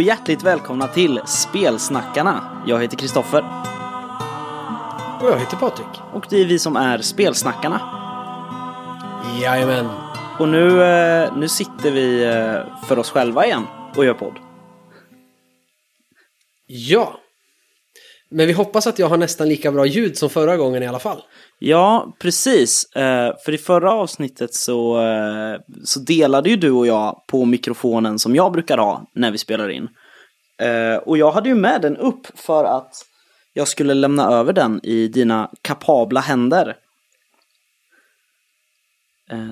Och hjärtligt välkomna till Spelsnackarna. Jag heter Kristoffer Och jag heter Patrik. och det är vi som är Spelsnackarna. Jajamän. Och nu, eh, nu sitter vi eh, för oss själva igen och gör podd. Ja. Men vi hoppas att jag har nästan lika bra ljud som förra gången i alla fall. Ja, precis. Eh, För i förra avsnittet så, eh, så delade ju du och jag på mikrofonen som jag brukar ha när vi spelar in. Eh, Och jag hade ju med den upp för att jag skulle lämna över den i dina kapabla händer.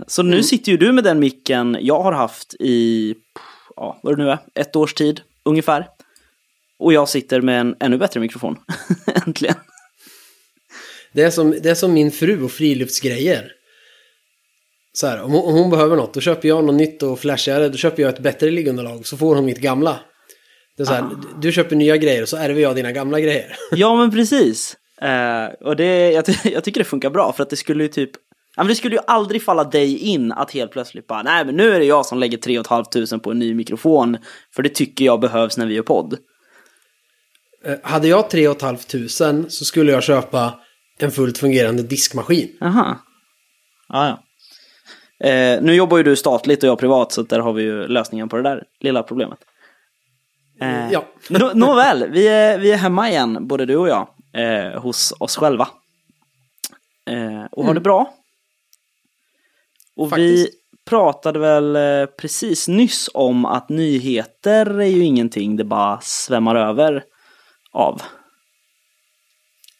Så nu sitter ju du med den micken jag har haft i, ja, vad det nu är, ett års tid ungefär. Och jag sitter med en ännu bättre mikrofon. Äntligen. Det är som, det är som min fru och friluftsgrejer. Så här, om hon, om hon behöver något, då köper jag något nytt och flashigare. Då köper jag ett bättre liggunderlag, så får hon mitt gamla. Det är så här, du köper nya grejer och så ärver jag dina gamla grejer. Ja men precis. Eh, och det, jag, jag tycker det funkar bra för att det skulle ju typ Ja, men det skulle ju aldrig falla dig in att helt plötsligt bara nej men nu är det jag som lägger 3 500 på en ny mikrofon för det tycker jag behövs när vi gör podd. Eh, Hade jag 3 500 så skulle jag köpa en fullt fungerande diskmaskin. Aha. Ja, ja. Eh, nu jobbar ju du statligt och jag privat så där har vi ju lösningen på det där lilla problemet. Eh, Ja. Nå, nåväl, vi är, vi är hemma igen, både du och jag, eh, hos oss själva. Eh, och har det bra. Och vi Faktiskt. pratade väl eh, precis nyss om att nyheter är ju ingenting det bara svämmar över av.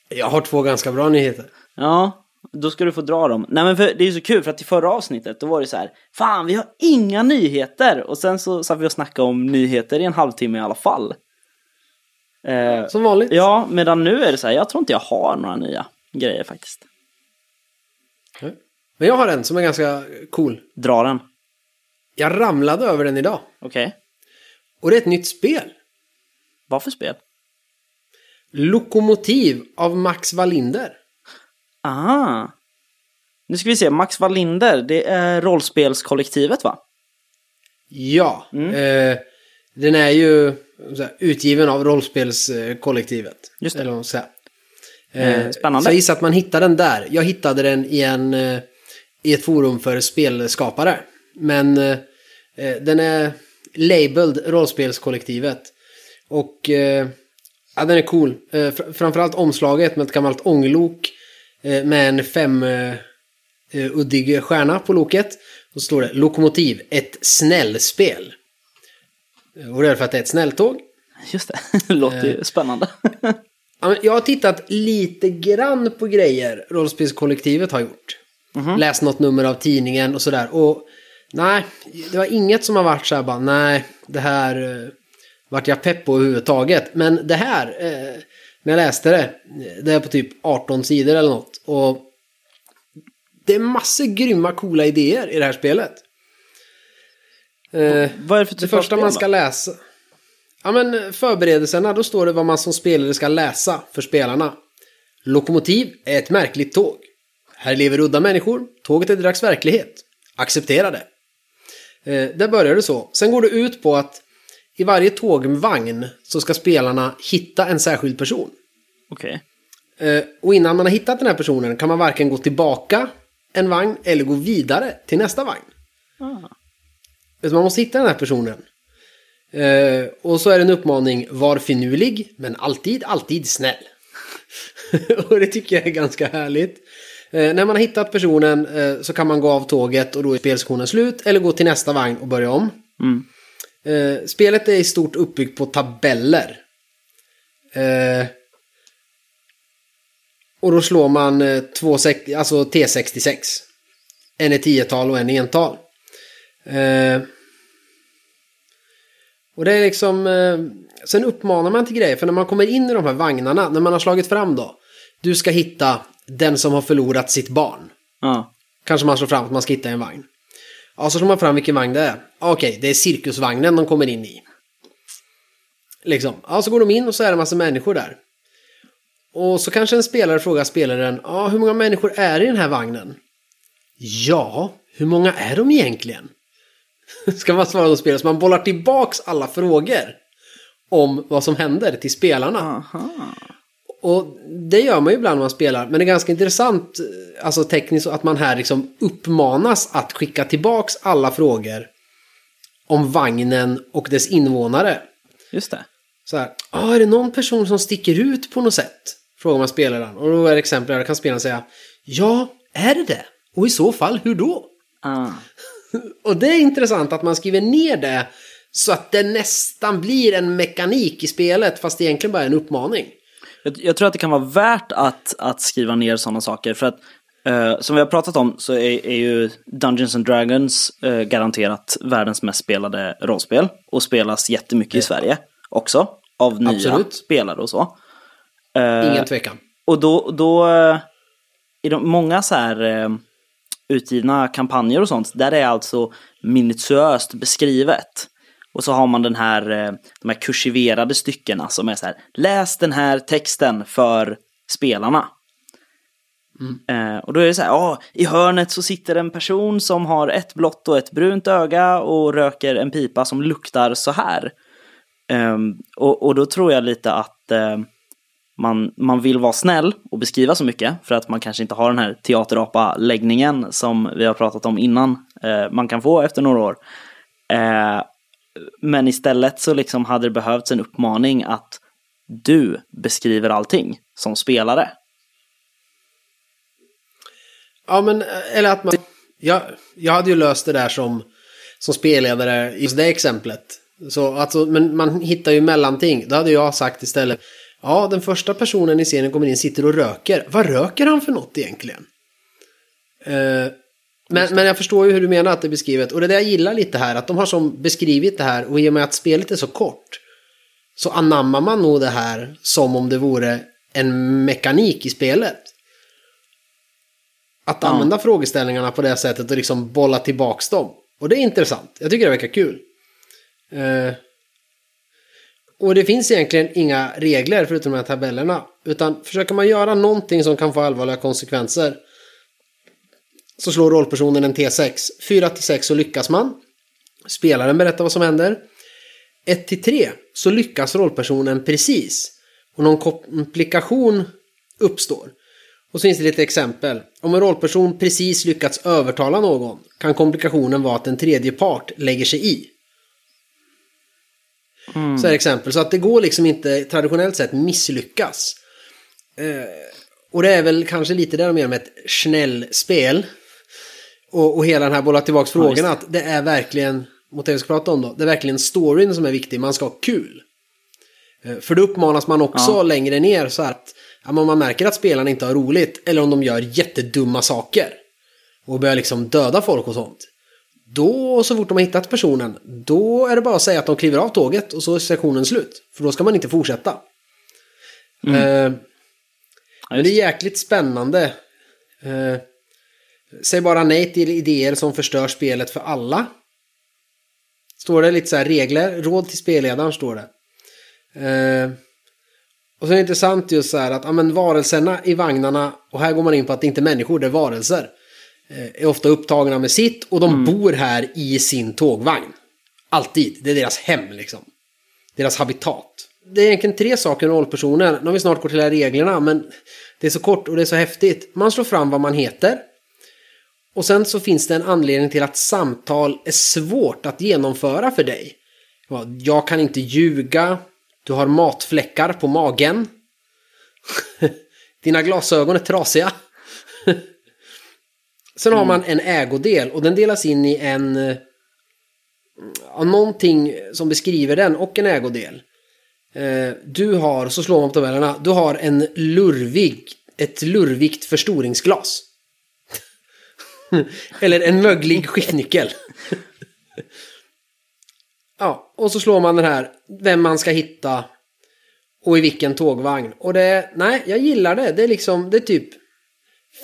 Jag har två ganska bra nyheter. Ja, då ska du få dra dem. Nej men för, det är ju så kul för att i förra avsnittet då var det så här, fan vi har inga nyheter! Och sen så satt vi och snackade om nyheter i en halvtimme i alla fall. Eh, Som vanligt. ja, medan nu är det så här, jag tror inte jag har några nya grejer faktiskt. Men jag har en som är ganska cool. Dra den. Jag ramlade över den idag. Okej. Och det är ett nytt spel. Vad för spel? Lokomotiv av Max Wallinder. Aha. Nu ska vi se, Max Wallinder, det är rollspelskollektivet va? Ja, eh, den är ju här, utgiven av rollspelskollektivet. Just det. Eller vad man säga. Eh, spännande. Så jag gissar att man hittar den där. Jag hittade den i, en, eh, i ett forum för spelskapare. Men eh, eh, den är labeled rollspelskollektivet. Och eh, ja, den är cool. Eh, fr- framförallt omslaget med ett gammalt ånglok eh, med en fem eh, uddig stjärna på loket. Och så står det Lokomotiv, ett snällspel. Och det är för att det är ett snälltåg. Just det, det låter ju spännande. Jag har tittat lite grann på grejer rollspelskollektivet har gjort. Läst något nummer av tidningen och sådär. Och nej, det var inget som har varit så här bara, nej, det här vart jag pepp på överhuvudtaget. Men det här, eh, när jag läste det, det är på typ 18 sidor eller något. Och det är massor grymma coola idéer i det här spelet. Eh, Vad är det för typ det av första spel, man då? ska läsa. Ja men förberedelserna, då står det vad man som spelare ska läsa för spelarna. Lokomotiv är ett märkligt tåg. Här lever udda människor. Tåget är deras verklighet. Acceptera det. Eh, där börjar det så. Sen går det ut på att i varje tågvagn så ska spelarna hitta en särskild person. Okej. Eh, och innan man har hittat den här personen kan man varken gå tillbaka en vagn eller gå vidare till nästa vagn. Ah. Utan man måste hitta den här personen. Eh, och så är det en uppmaning, var finurlig, men alltid, alltid snäll. och det tycker jag är ganska härligt. Eh, när man har hittat personen eh, så kan man gå av tåget och då är spelsektionen slut. Eller gå till nästa vagn och börja om. Mm. Eh, spelet är i stort uppbyggt på tabeller. Eh, och då slår man eh, två alltså T66. En i tiotal och en i ental. Eh, och det är liksom... Eh, sen uppmanar man till grejer. För när man kommer in i de här vagnarna, när man har slagit fram då. Du ska hitta den som har förlorat sitt barn. Ja. Kanske man slår fram att man ska hitta en vagn. Ja, så slår man fram vilken vagn det är. Okej, det är cirkusvagnen de kommer in i. Liksom. Ja, så går de in och så är det en massa människor där. Och så kanske en spelare frågar spelaren, ja, hur många människor är i den här vagnen? Ja, hur många är de egentligen? ska man svara som spelare. Så man bollar tillbaks alla frågor om vad som händer till spelarna. Aha. Och det gör man ju ibland när man spelar. Men det är ganska intressant, alltså tekniskt, att man här liksom uppmanas att skicka tillbaks alla frågor om vagnen och dess invånare. Just det. Så här, ah, är det någon person som sticker ut på något sätt? Frågar man spelaren. Och då är det exempel där kan spelaren säga Ja, är det det? Och i så fall, hur då? Ah. Och det är intressant att man skriver ner det så att det nästan blir en mekanik i spelet fast det egentligen bara är en uppmaning. Jag, jag tror att det kan vara värt att, att skriva ner sådana saker. För att eh, som vi har pratat om så är, är ju Dungeons and Dragons eh, garanterat världens mest spelade rollspel. Och spelas jättemycket i Sverige också. Av nya Absolut. spelare och så. Eh, Ingen tvekan. Och då, då eh, i de många så här eh, utgivna kampanjer och sånt, där är alltså minutiöst beskrivet. Och så har man den här, eh, de här kursiverade styckena som är så här, läs den här texten för spelarna. Eh, och då är det så här, ja, i hörnet så sitter en person som har ett blått och ett brunt öga och röker en pipa som luktar så här. Ehm, och, och då tror jag lite att eh, man, man vill vara snäll och beskriva så mycket för att man kanske inte har den här teaterapa-läggningen som vi har pratat om innan eh, man kan få efter några år. Eh, men istället så liksom hade det behövts en uppmaning att du beskriver allting som spelare. Ja, men eller att man... Jag, jag hade ju löst det där som, som spelledare i just det exemplet. Så, alltså, men man hittar ju mellanting. Då hade jag sagt istället. Ja, den första personen i serien kommer in sitter och röker. Vad röker han för något egentligen? Eh, men, men jag förstår ju hur du menar att det är beskrivet. Och det är det jag gillar lite här. Att de har som beskrivit det här. Och i och med att spelet är så kort. Så anammar man nog det här som om det vore en mekanik i spelet. Att Ja. använda frågeställningarna på det sättet och liksom bolla tillbaks dem. Och det är intressant. Jag tycker det verkar kul. Eh, och det finns egentligen inga regler förutom de här tabellerna. Utan försöker man göra någonting som kan få allvarliga konsekvenser. Så slår rollpersonen en T6. 4 till 6 så lyckas man. Spelaren berättar vad som händer. 1 till 3 så lyckas rollpersonen precis. Och någon komplikation uppstår. Och så finns det lite exempel. Om en rollperson precis lyckats övertala någon kan komplikationen vara att en tredje part lägger sig i. Så är det exempel. Så att det går liksom inte traditionellt sett misslyckas. Eh, och det är väl kanske lite det de menar med ett snällspel. Och, och hela den här bolla tillbaks Ja, frågorna. Att det är verkligen, mot det vi ska prata om då, det är verkligen storyn som är viktig. Man ska ha kul. Eh, För då uppmanas man också Ja. längre ner så att ja, om man märker att spelarna inte har roligt eller om de gör jättedumma saker och börjar liksom döda folk och sånt. Då, så fort de har hittat personen, då är det bara att säga att de kliver av tåget och så är sektionen slut. För då ska man inte fortsätta. Eh, Ja, men det är jäkligt spännande. Eh, säg bara nej till idéer som förstör spelet för alla. Står det lite så här regler, råd till spelledaren står det. Eh, och så är det intressant just så här att ja, men varelserna i vagnarna, och här går man in på att det inte är människor, det är varelser. eh, Är ofta upptagna med sitt och de bor här i sin tågvagn. Alltid, det är deras hem liksom. Deras habitat. Det är egentligen tre saker med rollpersoner. Nu har vi snart gått till reglerna, men det är så kort och det är så häftigt. Man slår fram vad man heter. Och sen så finns det en anledning till att samtal är svårt att genomföra för dig. Ja, Jag kan inte ljuga. Du har matfläckar på magen. Dina glasögon är trasiga. Sen har man en ägodel och den delas in i en... Ja, någonting som beskriver den och en ägodel. Eh, Du har, så slår man på tabellerna, du har en lurvig, ett lurvigt förstoringsglas. Eller en möglig skiftnyckel. ja, och så slår man den här, vem man ska hitta och i vilken tågvagn. Och det, nej, jag gillar det. Det är liksom, det är typ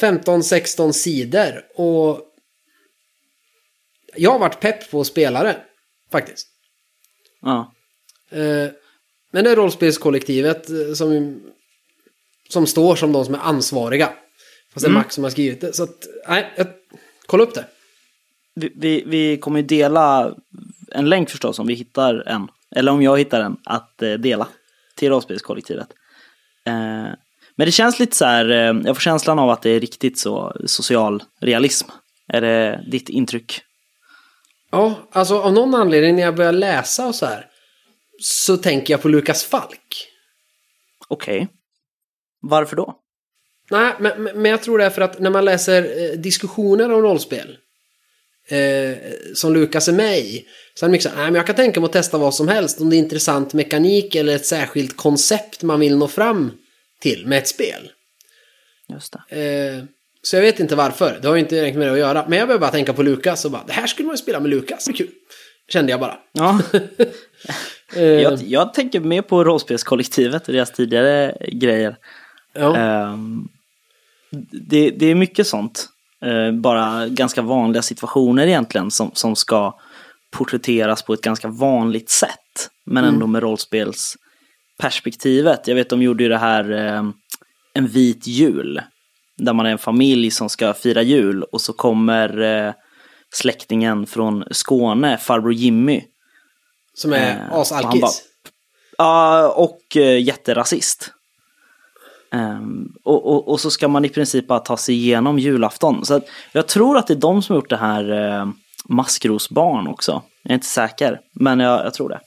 15-16 sidor. Och jag har varit pepp på spelare, faktiskt. Ja. Eh, Men det är rollspelskollektivet eh, som, som står som de som är ansvariga. Fast det är Mm. Max som har skrivit det. Så att, nej, jag, kolla upp det. vi, vi, vi kommer ju dela en länk förstås om vi hittar en. Eller om jag hittar en att eh, dela till rollspelskollektivet. Eh, men det känns lite så här, eh, jag får känslan av att det är riktigt så social realism. Är det ditt intryck? Ja, alltså av någon anledning när jag börjar läsa och så här så tänker jag på Lukas Falk. Okej. Varför då? Nej, men, men jag tror det är för att när man läser eh, diskussioner om rollspel eh, som Lukas är med i så är det mycket så här, nej men jag kan tänka mig att testa vad som helst om det är intressant mekanik eller ett särskilt koncept man vill nå fram till med ett spel. Just det. Eh, så jag vet inte varför, det har ju inte direkt med det att göra. Men jag började bara tänka på Lukas och bara, det här skulle man ju spela med Lukas, kul. Kände jag bara. Ja. Eh, jag, jag tänker mer på rollspelskollektivet och deras tidigare grejer. ja. Ehm, det, det är mycket sånt. Eh, bara ganska vanliga situationer egentligen som, som ska porträtteras på ett ganska vanligt sätt. Men ändå med rollspelsperspektivet. Jag vet de gjorde ju det här eh, En vit jul. Där man är en familj som ska fira jul och så kommer eh, släktingen från Skåne, farbror Jimmy. Som är eh, asalkis. Ja, och eh, jätterasist. Ehm, och, och, och så ska man i princip bara ta sig igenom julafton. Så jag tror att det är de som har gjort det här eh, Maskrosbarn också. Jag är inte säker, men jag, jag tror det.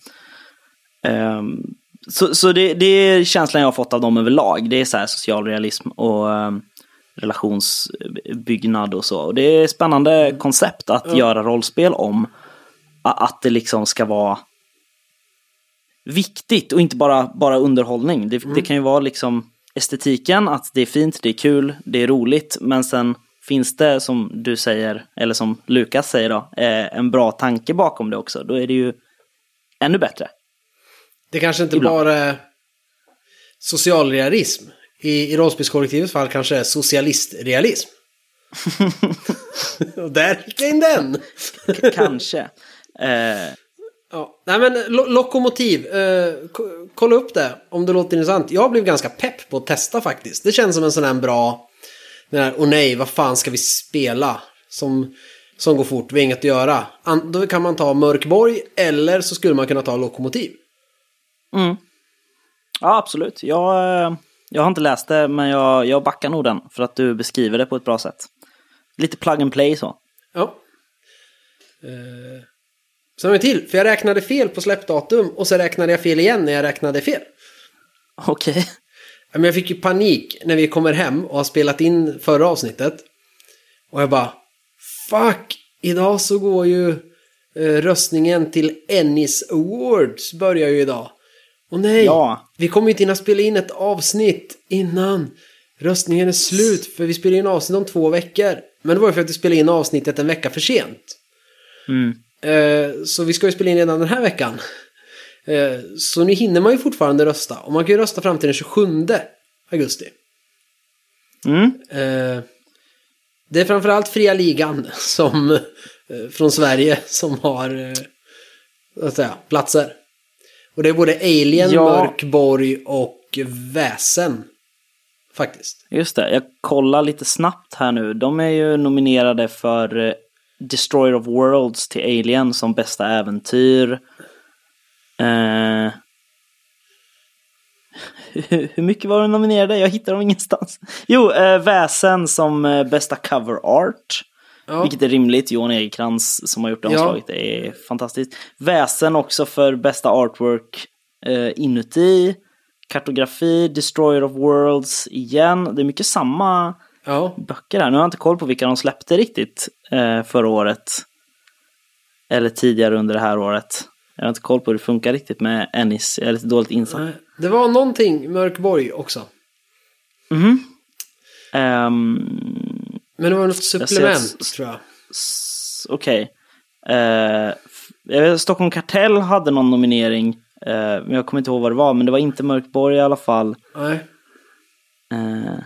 Ehm, så så det, det är känslan jag har fått av dem överlag. Det är så här social realism och ehm, relationsbyggnad och så. Och det är ett spännande koncept att göra rollspel om. Att det liksom ska vara viktigt och inte bara, bara underhållning. Det, det kan ju vara liksom estetiken, att det är fint, det är kul, det är roligt, men sen finns det som du säger, eller som Lukas säger då, eh, en bra tanke bakom det också. Då är det ju ännu bättre. Det kanske inte Ibland. bara är socialrealism. I, i rollspelskollektivets fall kanske det är socialistrealism. Och där gick jag in den! K- kanske. Eh, Ja. Nej men lo lokomotiv, eh, ko- kolla upp det om det låter intressant. Jag blev ganska pepp på att testa faktiskt. Det känns som en sån här bra, den här, åh nej, vad fan ska vi spela? Som, som går fort, vi har inget att göra. An då kan man ta Mörkborg eller så skulle man kunna ta Lokomotiv. mm. Ja, absolut. Jag, eh, jag har inte läst det, men jag, jag backar nog den för att du beskriver det på ett bra sätt. Lite plug and play så. Ja. Eh, sen har vi till, för jag räknade fel på släppdatum och så räknade jag fel igen när jag räknade fel. Okej. Men jag fick ju panik när vi kommer hem och har spelat in förra avsnittet. Och jag bara Fuck! Idag så går ju eh, röstningen till Ennis Awards börjar ju idag. Och nej! Ja. Vi kommer ju inte hinna spela in ett avsnitt innan röstningen är slut. För vi spelar in avsnitt om två veckor. Men det var ju för att vi spelade in avsnittet en vecka för sent. Mm. Eh, Så vi ska ju spela in redan den här veckan. Eh, Så nu hinner man ju fortfarande rösta. Och man kan ju rösta fram till den 27 augusti. Mm. Eh, Det är framförallt Fria Ligan som, eh, från Sverige som har jag säga, platser. Och det är både Alien, Ja. Mörkborg och Väsen. Faktiskt. Just det, jag kollar lite snabbt här nu. De är ju nominerade för Destroyer of Worlds till Alien som bästa äventyr. Eh... Hur hur mycket var de nominerade? Jag hittar dem ingenstans. Jo, eh, Väsen som eh, bästa cover art. Ja. Vilket är rimligt. Johan Egerkrans som har gjort det Ja. omslaget det är fantastiskt. Väsen också för bästa artwork eh, inuti. Kartografi, Destroyer of Worlds igen. Det är mycket samma Ja. böcker här. Nu har jag inte koll på vilka de släppte riktigt eh, förra året. Eller tidigare under det här året. Jag har inte koll på hur det funkar riktigt med Ennis. Jag är lite dåligt insatt. Det var någonting Mörkborg också. Mhm. Ehm, Men det var något supplement att- tror jag. Okej. Eh, f- jag vet, Stockholm Kartell hade någon nominering. eh, men jag kommer inte ihåg vad det var. Men det var inte Mörkborg i alla fall. Nej. Eh,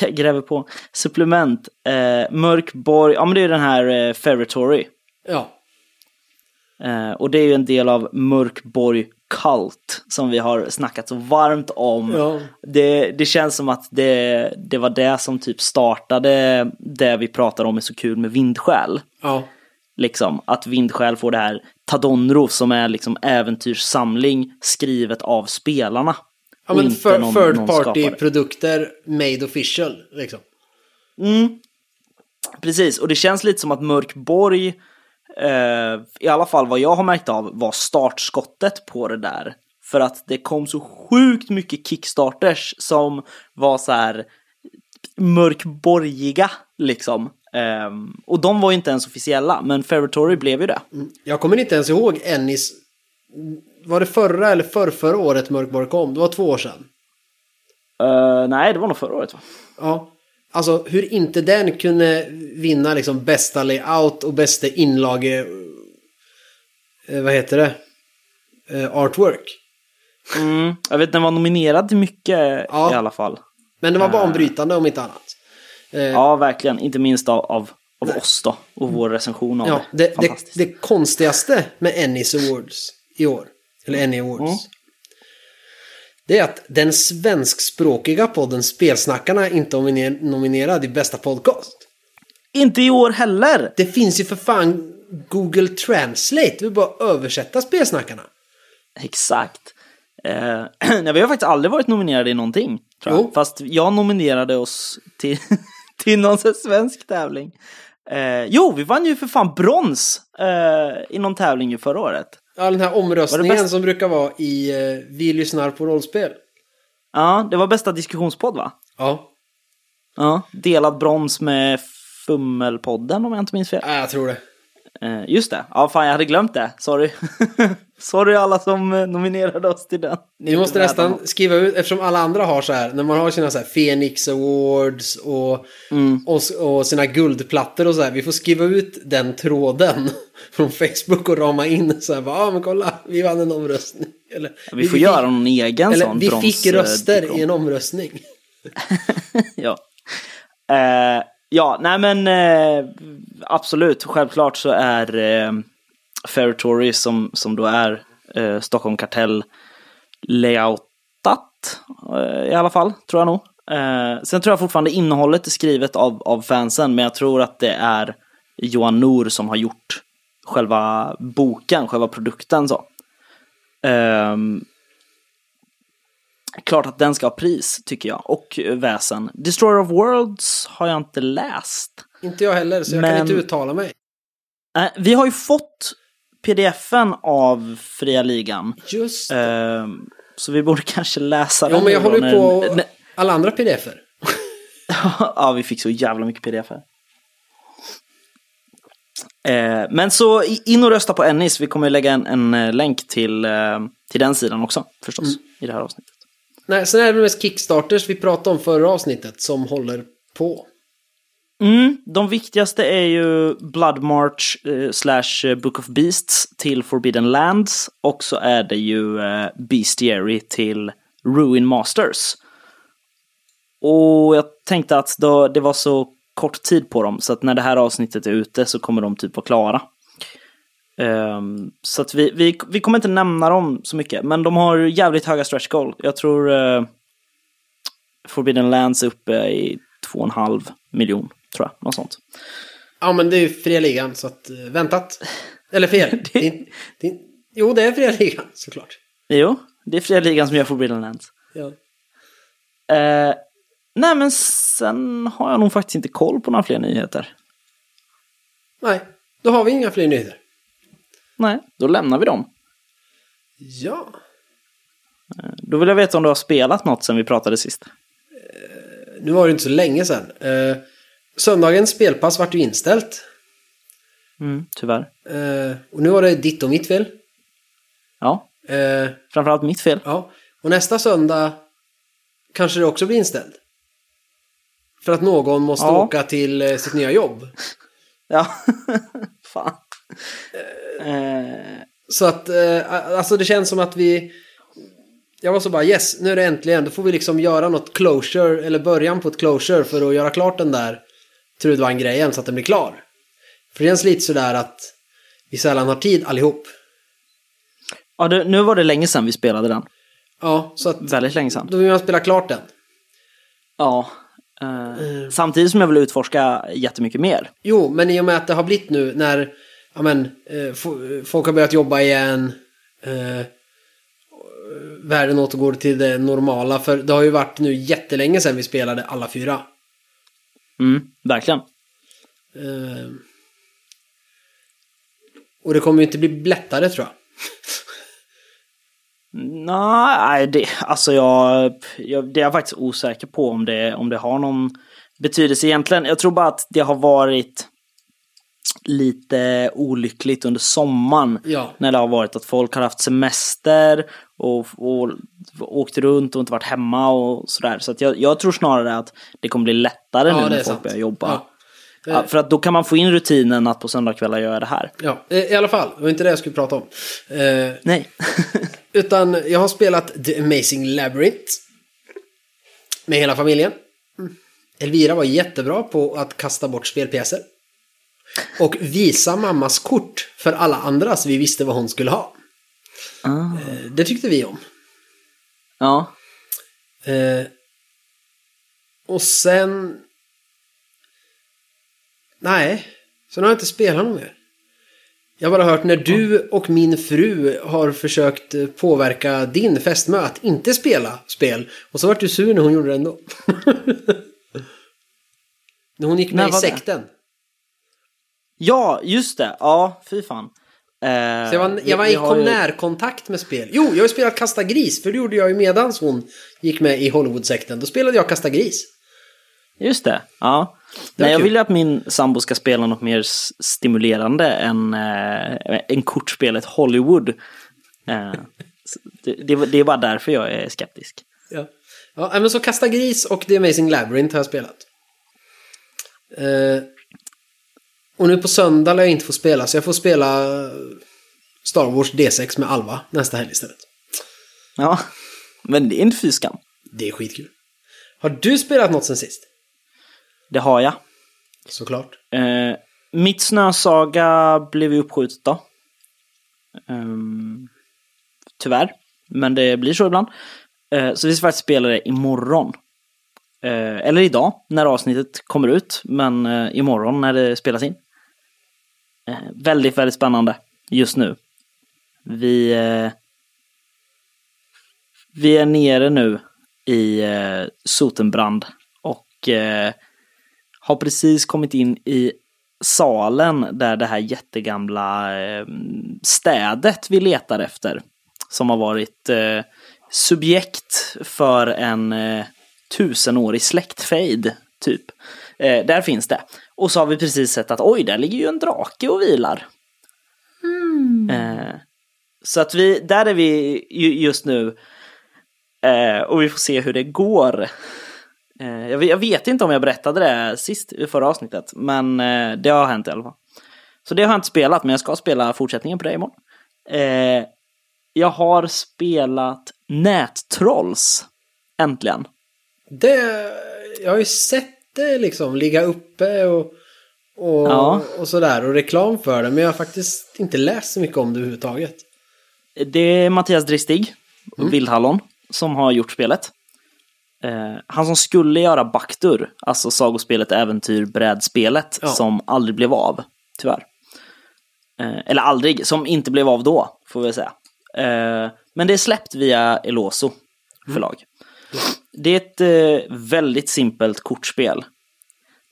jag gräver på. Supplement. Eh, Mörkborg. Ja men det är den här eh, Ferritory. Ja. Eh, och det är ju en del av Mörkborg Cult som vi har snackat så varmt om. Ja. Det, det känns som att det, det var det som typ startade det vi pratar om är så kul med vindskäl. Ja. Liksom, att Vindsjäl får det här Tadonro som är liksom äventyrssamling skrivet av spelarna. Ja men för, någon- third någon party skapare. produkter made official liksom. Mm. Precis, och det känns lite som att Mörkborg, i alla fall vad jag har märkt av, var startskottet på det där. För att det kom så sjukt mycket kickstarters som var så här mörkborgiga liksom. Ehm, och de var ju inte ens officiella, men Ferritory blev ju det. Jag kommer inte ens ihåg Ennis. Var det förra eller förrförra året Mörkborg kom? Det var två år sedan. Eh, nej, det var nog förra året va? Ja. Alltså hur inte den kunde vinna liksom bästa layout och bästa inlage... Eh, vad heter det? Eh, artwork. Mm, jag vet den var nominerad till mycket Ja. i alla fall. Men det var banbrytande om inte annat. Eh, Ja, verkligen. Inte minst av, av, av oss då. Och vår recension av Ja, det. det, det, det konstigaste med Ennis Awards i år, eller Annie Awards, Mm. Det är att den svenskspråkiga podden Spelsnackarna inte är nominer- nominerad i bästa podcast. Inte i år heller! Det finns ju för fan Google Translate, du bara översätta Spelsnackarna. Exakt. Eh, nej, vi har faktiskt aldrig varit nominerade i någonting. Tror jag. Jo. Fast jag nominerade oss till, till någon svensk tävling. Eh, jo, vi vann ju för fan brons eh, i någon tävling ju förra året. Ja, den här omröstningen som brukar vara i eh, Vi lyssnar på rollspel. Ja, det var bästa diskussionspodd va? Ja, Ja, delad brons med Fummelpodden om jag inte minns fel. ja jag tror det. Eh, just det, ja fan jag hade glömt det, sorry. sorry alla som eh, nominerade oss till den. Ni måste nästan skriva ut, eftersom alla andra har så här, när man har sina så här Phoenix Awards och, och, och sina guldplattor och så här. Vi får skriva ut den tråden från Facebook och rama in så här, ja ah, men kolla, vi vann en omröstning. Eller, Vi får göra någon egen Eller sån vi brons, fick eh, röster diplom. i en omröstning. ja. Eh, ja, nej men eh, absolut, självklart så är eh, Ferritory som, som då är eh, Stockholm Kartell layoutat eh, i alla fall, tror jag nog. Eh, sen tror jag fortfarande innehållet är skrivet av, av fansen, men jag tror att det är Johan Nor som har gjort själva boken, själva produkten så. Ehm, klart att den ska ha pris, tycker jag. Och väsen. Destroyer of Worlds har jag inte läst. Inte jag heller, så jag Men- kan inte uttala mig. Vi har ju fått pdf-en av Fria Ligan. Just Eh, så vi borde kanske läsa Ja, den. men jag håller när ju på den- alla andra pdf-er. ja, vi fick så jävla mycket pdf-er. Eh, men så in och rösta på Ennis. Vi kommer lägga en, en eh, länk till, eh, till den sidan också förstås Mm. i det här avsnittet. Nej, sen är det mest Kickstarters vi pratade om förra avsnittet som håller på. Mm, de viktigaste är ju Blood March eh, slash eh, Book of Beasts till Forbidden Lands och så är det ju eh, Bestiary till Ruin Masters. Och jag tänkte att då, det var så kort tid på dem så att när det här avsnittet är ute så kommer de typ vara klara. Um, så att vi, vi, vi kommer inte nämna dem så mycket, men de har jävligt höga stretch goal. Jag tror uh, Forbidden Lands är uppe i 2,5 miljon, tror jag. Något sånt. Ja, men det är ju fria ligan, så att eh, väntat. Eller fel. det... inte- det. Jo, det är fria ligan, såklart. Jo, det är fria ligan som gör Forbidden Lands. Ja. Eh, nej, men sen har jag nog faktiskt inte koll på några fler nyheter. Nej, då har vi inga fler nyheter. Nej, då lämnar vi dem. Ja. Då vill jag veta om du har spelat något sen vi pratade sist. Nu var det inte så länge sedan. Eh, söndagens spelpass vart ju inställt. Mm, tyvärr. Eh, och nu var det ditt och mitt fel. Ja, Eh, framförallt mitt fel. ja. Och nästa söndag kanske det också blir inställd. För att någon måste Ja. åka till eh, sitt nya jobb. Ja, fan. Eh, Så att, eh, alltså det känns som att vi... Jag var så bara yes, nu är det äntligen. Då får vi liksom göra något closure, eller början på ett closure för att göra klart den där Trudvang-grejen så att den blir klar. För det känns lite sådär att vi sällan har tid allihop. ja, det, nu var det länge sedan vi spelade den. Ja, så att Väldigt länge sedan. då vill man spela klart den. Ja. Eh, Samtidigt som jag vill utforska jättemycket mer. Jo, men i och med att det har blivit nu när ja men, eh, fo- folk har börjat jobba igen. Eh, världen återgår till det normala. För det har ju varit nu jättelänge sedan vi spelade alla fyra. Mm, verkligen. Eh, och det kommer ju inte bli lättare tror jag. Nej, det, alltså jag, jag, det är jag faktiskt osäker på om det, om det har någon betydelse egentligen. Jag tror bara att det har varit lite olyckligt under sommaren. Ja. När det har varit att folk har haft semester och, och åkt runt och inte varit hemma och sådär. Så jag, jag tror snarare att det kommer bli lättare Ja, nu när är folk sant. börjar jobba. Ja. Ja, för att då kan man få in rutinen att på söndagskvällar göra det här. Ja, eh, i alla fall. Det var inte det jag skulle prata om. Eh, Nej. Utan jag har spelat The Amazing Labyrinth. Med hela familjen. Elvira var jättebra på att kasta bort spelpjäser. Och visa mammas kort för alla andra så vi visste vad hon skulle ha. ah. Eh, Det tyckte vi om. Ja. Eh, och sen... Nej, sen har jag inte spelat något mer. Jag har bara hört när du och min fru har försökt eh, påverka din fästmö att inte spela spel. Och så vart du sur när hon gjorde det ändå. när hon gick med När i var det? Ja, just det. Ja, fy fan. Eh, Så jag var, jag var i har ju- närkontakt med spel. Jo, jag har ju spelat Kasta Gris. För det gjorde jag ju medans hon gick med i Hollywood-sekten. Då spelade jag Kasta Gris. Just det, ja. var Nej, jag kul. vill ju att min sambo ska spela något mer stimulerande än, eh, än kortspelet Hollywood. Eh, det, det, det är bara därför jag är skeptisk. Ja. ja, men så Kasta Gris och The Amazing Labyrinth har jag spelat. Eh, och nu på söndag lär jag inte få spela, så jag får spela Star Wars D6 med Alva nästa helg istället. Ja, men det är inte fy skam. Det är skitkul. Har du spelat något sen sist? Det har jag. Såklart. Eh, mitt Snösaga blev ju uppskjutet då. Ehm, tyvärr, men det blir så ibland. Eh, så vi ska faktiskt spela det imorgon. Eh, eller idag, när avsnittet kommer ut. Men eh, imorgon när det spelas in. Eh, väldigt, väldigt spännande just nu. Vi, eh, vi är nere nu i eh, Sotenbrand och eh, har precis kommit in i salen där det här jättegamla eh, städet vi letar efter. Som har varit eh, subjekt för en eh, tusenårig släktfejd, typ. Eh, där finns det. Och så har vi precis sett att oj, där ligger ju en drake och vilar. Eh, så att vi, där är vi ju- just nu. Eh, och vi får se hur det går. Eh, jag, jag vet inte om jag berättade det sist i förra avsnittet, men eh, det har hänt i alla fall. Så det har jag inte spelat, men jag ska spela fortsättningen på det imorgon. Eh, jag har spelat Nättrolls, äntligen. Det, jag har ju sett det liksom ligga uppe och, och, Ja. och sådär och reklam för det. Men jag har faktiskt inte läst så mycket om det överhuvudtaget. Det är Mattias Dristig, Vildhallon, som har gjort spelet. Eh, han som skulle göra Baktur, alltså sagospelet Äventyr brädspelet, Ja. som aldrig blev av, tyvärr. Eh, eller aldrig, som inte blev av då, får vi säga. Eh, men det är släppt via Eloso förlag. Det är ett eh, väldigt simpelt kortspel.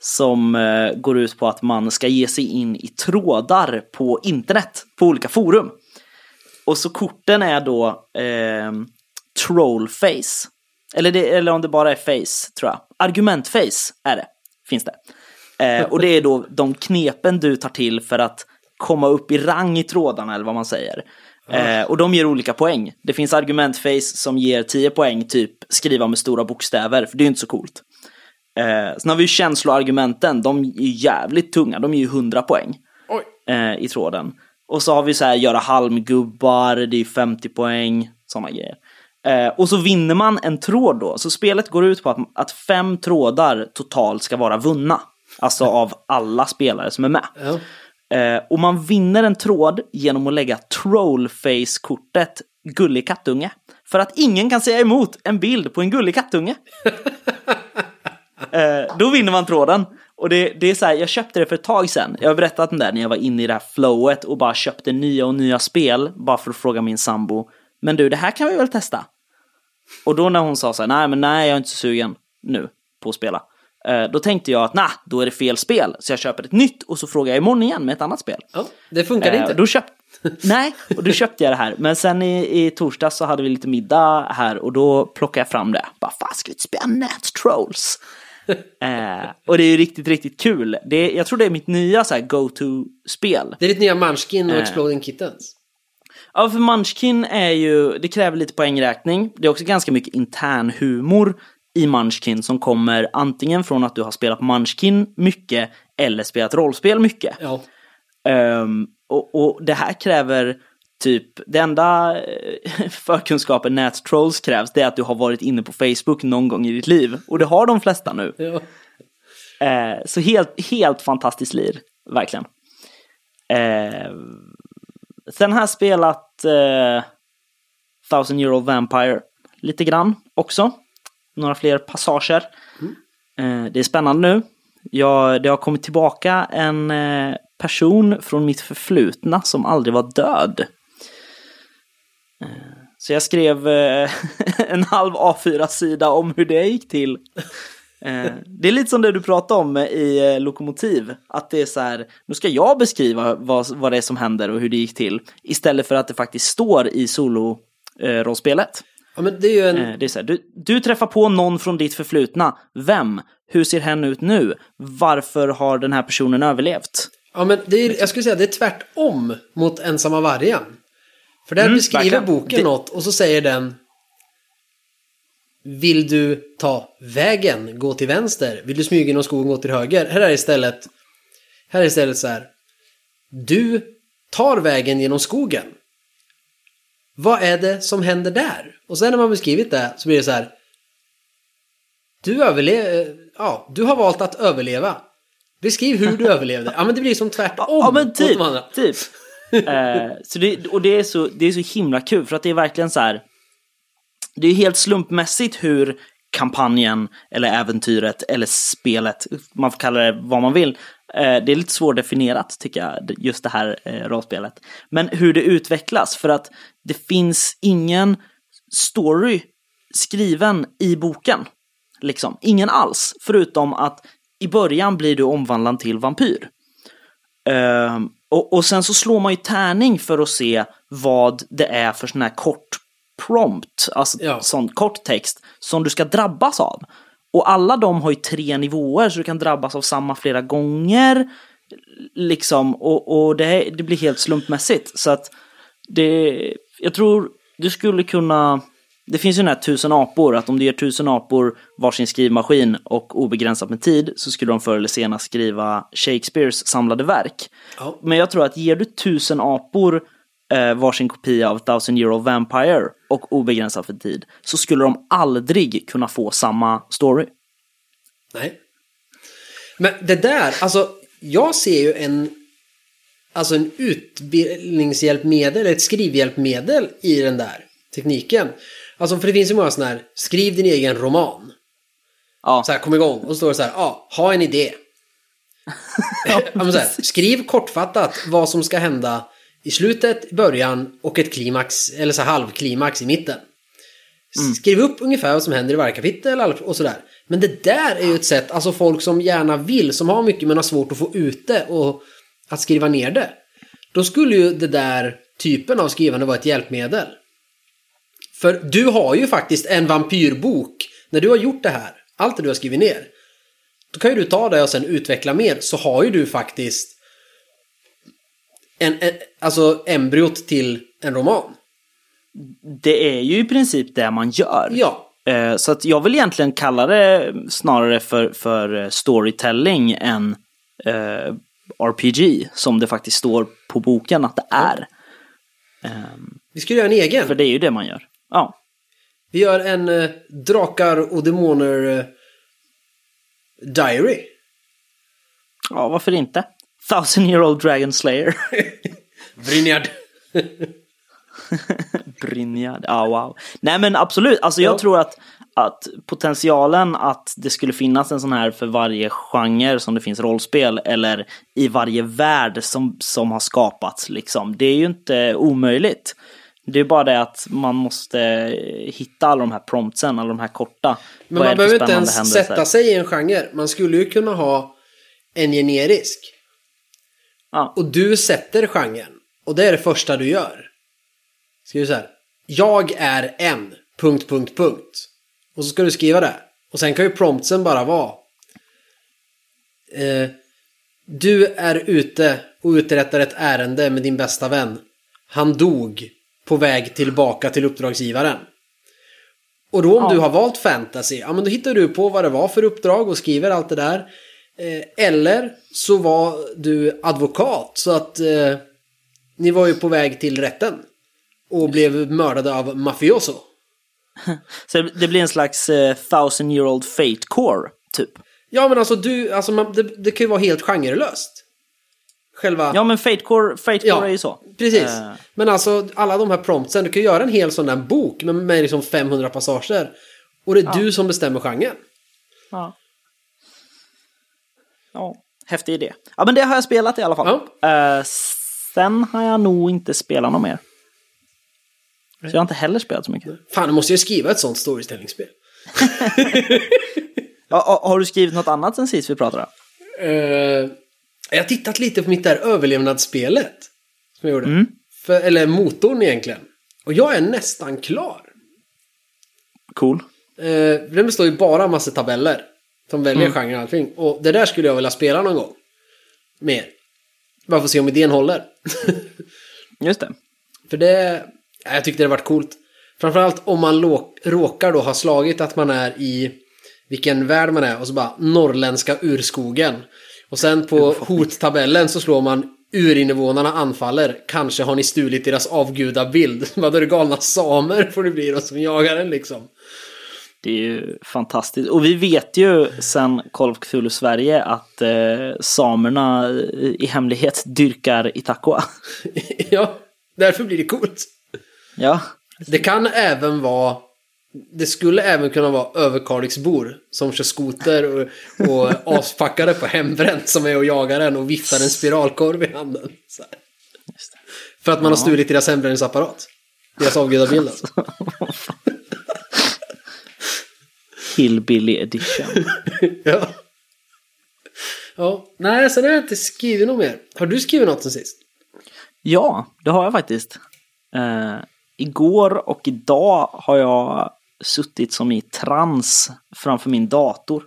Som eh, går ut på att man ska ge sig in i trådar på internet, på olika forum. Och så korten är då eh, trollface. Eller, det, eller om det bara är face, tror jag. Argumentface är det, finns det. Eh, och det är då de knepen du tar till för att komma upp i rang i trådarna, eller vad man säger. Eh, och de ger olika poäng. Det finns argumentface som ger 10 poäng, typ skriva med stora bokstäver, för det är ju inte så coolt. Eh, sen har vi ju känsloargumenten, de är ju jävligt tunga, de är ju 100 poäng eh, i tråden. Och så har vi så här göra halmgubbar, det är 50 poäng, sådana grejer. Eh, och så vinner man en tråd då, så spelet går ut på att, att fem trådar totalt ska vara vunna. Alltså av alla spelare som är med. Ja. Eh, och man vinner en tråd genom att lägga trollface-kortet gullig kattunge. För att ingen kan säga emot en bild på en gullig kattunge. eh, då vinner man tråden. Och det, det är så här, jag köpte det för ett tag sedan. Jag har berättat om det när jag var inne i det här flowet och bara köpte nya och nya spel bara för att fråga min sambo. Men du, det här kan vi väl testa? Och då när hon sa så här, nej men nej, jag är inte så sugen nu på att spela. Eh, då tänkte jag att nej, då är det fel spel. Så jag köper ett nytt och så frågar jag imorgon igen med ett annat spel. Ja, det funkade Eh, inte. Då köpt... Nej, och då köpte jag det här. Men sen i, i torsdags så hade vi lite middag här och då plockade jag fram det. Bara, fan ska vi inte spela Nat Trolls? eh, och det är ju riktigt, riktigt kul. Det, jag tror det är mitt nya så go-to-spel. Det är ditt nya Munchkin och Eh. Exploding Kittens. Ja, för Munchkin är ju, det kräver lite poängräkning. Det är också ganska mycket intern humor i Munchkin som kommer antingen från att du har spelat Munchkin mycket eller spelat rollspel mycket. Ja. Ehm, och, och det här kräver typ, det enda eh, förkunskapen Nat Trolls krävs det är att du har varit inne på Facebook någon gång i ditt liv. Och det har de flesta nu. ja. Eh, så helt, helt fantastiskt lir, verkligen. Eh, sen har jag spelat eh, Thousand Year Old Vampire lite grann också. Några fler passager. Eh, det är spännande nu. Jag, det har kommit tillbaka en eh, person från mitt förflutna som aldrig var död. Eh, så jag skrev en halv A4-sida om hur det gick till. Det är lite som det du pratade om i Lokomotiv. Att det är så här, nu ska jag beskriva vad, vad det är som händer och hur det gick till. Istället för att det faktiskt står i solo-rollspelet. Ja, men det är ju en... Eh, Det är så här, du, du träffar på någon från ditt förflutna. Vem? Hur ser hen ut nu? Varför har den här personen överlevt? Ja, men det är, jag skulle säga det är tvärtom mot ensamma vargen. För där Mm, beskriver verkligen. boken Det- något och så säger den Vill du ta vägen, gå till vänster? Vill du smyga genom skogen, gå till höger? Här är istället Här är istället så här Du tar vägen genom skogen. Vad är det som händer där? Och sen när man beskrivit det så blir det så här Du överlever, ja, du har valt att överleva. Beskriv hur du överlevde. Ja men det blir som tvärtom Ja men typ, typ. eh, så det, och det är, så, det är så himla kul för att det är verkligen så här. Det är helt slumpmässigt hur kampanjen eller äventyret eller spelet, man får kalla det vad man vill. Eh, det är lite svårdefinierat tycker jag, just det här eh, rollspelet. Men hur det utvecklas för att det finns ingen story skriven i boken. Liksom, ingen alls. Förutom att i början blir du omvandlad till vampyr. Ehm, och, och sen så slår man ju tärning för att se vad det är för sån här kort prompt, alltså Ja. sån kort text som du ska drabbas av. Och alla de har ju tre nivåer så du kan drabbas av samma flera gånger. Liksom, och, och det, det blir helt slumpmässigt. Så att det, jag tror du skulle kunna, det finns ju den här tusen apor, att om du ger tusen apor varsin skrivmaskin och obegränsat med tid så skulle de förr eller senare skriva Shakespeares samlade verk. Ja. Men jag tror att ger du tusen apor eh, varsin kopia av Thousand Old Vampire och obegränsat för tid så skulle de aldrig kunna få samma story. Nej. Men det där, alltså jag ser ju en Alltså en utbildningshjälpmedel, ett skrivhjälpmedel i den där tekniken. Alltså för det finns ju många sådana här, skriv din egen roman. Ja, Så här, kom igång. Och så står det så här, ja, ha en idé. ja, här, skriv kortfattat vad som ska hända i slutet, i början och ett klimax, eller så halvklimax i mitten. Skriv upp ungefär vad som händer i varje kapitel och sådär. Men det där är ju ett sätt, alltså folk som gärna vill, som har mycket men har svårt att få ut det och att skriva ner det. Då skulle ju det där typen av skrivande vara ett hjälpmedel. För du har ju faktiskt en vampyrbok. När du har gjort det här, allt det du har skrivit ner. Då kan ju du ta det och sen utveckla mer. Så har ju du faktiskt en, en, alltså embryot till en roman. det är ju i princip det man gör. Ja, Eh, Så att jag vill egentligen kalla det snarare för, för storytelling än eh, RPG, som det faktiskt står på boken att det är. vi ska göra en egen. För det är ju det man gör. Ja, Vi gör en eh, drakar och demoner eh, diary. ja varför inte? Thousand year old dragon slayer. Brynjard. Brynja, ja wow. Nej men absolut, alltså jag Ja. tror att, att potentialen att det skulle finnas en sån här för varje genre som det finns rollspel eller i varje värld som, som har skapats liksom. Det är ju inte omöjligt. Det är bara det att man måste hitta alla de här promptsen, alla de här korta. Men Vad man behöver inte ens händelser? sätta sig i en genre. Man skulle ju kunna ha en generisk. Ja. Och du sätter genren. Och det är det första du gör. Ska du säga Jag är en... Punkt, punkt, punkt. Och så ska du skriva det. Och sen kan ju promptsen bara vara. Eh, du är ute och uträttar ett ärende med din bästa vän. Han dog på väg tillbaka till uppdragsgivaren. Och då om Ja. du har valt fantasy, ja men då hittar du på vad det var för uppdrag och skriver allt det där. Eh, eller så var du advokat så att eh, ni var ju på väg till rätten. Och blev mördade av mafioso. Så det blir en slags eh, thousand year old fate core, typ. Ja men alltså du, alltså man, det, det kan ju vara helt genrelöst. Själva... Ja men fate core, fate core Ja, är ju så. Precis. Eh, Men alltså alla de här promptsen, du kan ju göra en hel sån där bok med, med liksom 500 passager. Och det är du som bestämmer genren. Ja. Ja, häftig idé. Ja, men det har jag spelat i alla fall. Eh, sen har jag nog inte spelat något mer. Så jag har inte heller spelat så mycket. Fan, du måste ju skriva ett sånt storytelling-spel. Ja, ha- har du skrivit något annat sen sist vi pratade? Eh, jag har tittat lite på mitt där överlevnadsspelet. Som jag gjorde. Mm. För, eller motorn egentligen. Och jag är nästan klar. Cool. Eh, den består ju bara av massa tabeller. Som väljer Mm. genre och allting. Och det där skulle jag vilja spela någon gång. Mer. Bara för att se om idén håller. Just det. För det... ja, Jag tyckte det varit coolt. Framförallt om man råkar då ha slagit att man är i vilken värld man är och så bara norrländska urskogen. Och sen på hottabellen så slår man urinvånarna anfaller. Kanske har ni stulit deras avgudabild. Vad är det galna samer får det bli då som jagar en liksom. Det är ju fantastiskt. Och vi vet ju sen Call of Sverige att eh, samerna i hemlighet dyrkar Itakua. ja, därför blir det coolt. ja, Det kan även vara... Det skulle även kunna vara överkalixbor som kör skoter och, och aspackade på hembränt som är och jagar en och viftar en spiralkorv i handen. För att man har stulit deras hembränningsapparat. Deras avgudabild alltså. Hillbilly edition. ja. ja. Nej, sen har jag inte skrivit något mer. Har du skrivit något sen sist? Ja, det har jag faktiskt. Eh, igår och idag har jag suttit som i trans framför min dator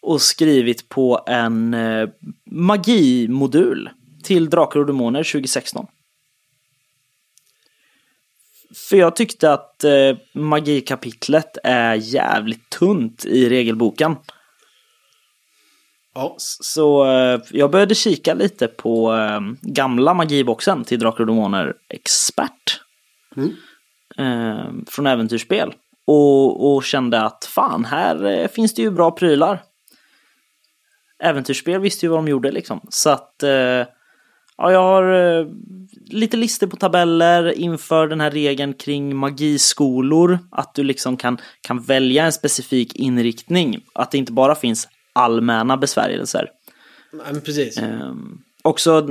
och skrivit på en eh, magimodul till Drakar och Demoner 2016. För jag tyckte att eh, magikapitlet är jävligt tunt i regelboken. Ja. Så eh, jag började kika lite på eh, gamla magiboxen till Drakar och Demoner Expert. Mm. Eh, från äventyrsspel. Och, och kände att fan, här eh, finns det ju bra prylar. Äventyrsspel visste ju vad de gjorde liksom. Så att eh, ja, jag har eh, lite listor på tabeller inför den här regeln kring magiskolor. Att du liksom kan, kan välja en specifik inriktning. Att det inte bara finns allmänna besvärjelser. Nej, precis. Ehm, också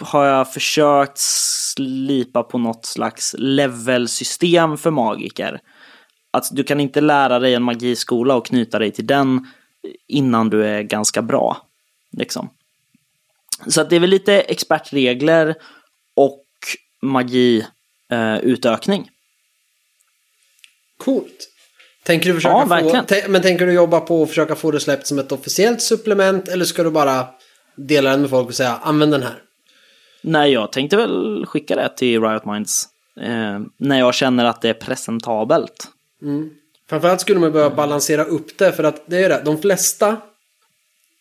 har jag försökt slipa på något slags levelsystem för magiker. Att du kan inte lära dig en magiskola och knyta dig till den innan du är ganska bra. Liksom. Så att det är väl lite expertregler och magiutökning. Coolt. Tänker du försöka Ja, få, verkligen. tä- men tänker du jobba på att försöka få det släppt som ett officiellt supplement eller ska du bara dela den med folk och säga använd den här? Nej, jag tänkte väl skicka det till Riot Minds. Eh, när jag känner att det är presentabelt. Framförallt skulle man behöva balansera upp det för att det är det, de flesta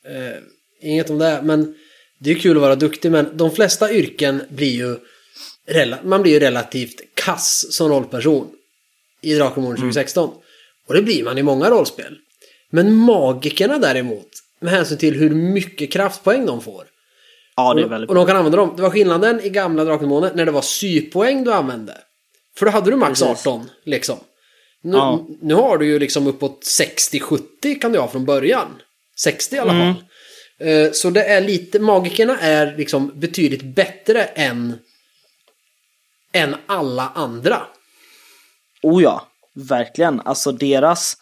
eh, Inget om det, men det är kul att vara duktig men de flesta yrken blir ju man blir ju relativt kass som rollperson i Drakar 2016. Och det blir man i många rollspel. Men magikerna däremot, med hänsyn till hur mycket kraftpoäng de får Ja, det är väldigt och de kan använda dem. Det var skillnaden i gamla Drakdemoner när det var sypoäng du använde. För då hade du max Precis. 18 liksom. Nu, Ja. nu har du ju liksom uppåt 60-70 kan du ha från början. 60 i alla Mm. fall. Eh, Så det är lite, magikerna är liksom betydligt bättre än, än alla andra. Oh ja, verkligen. Alltså deras,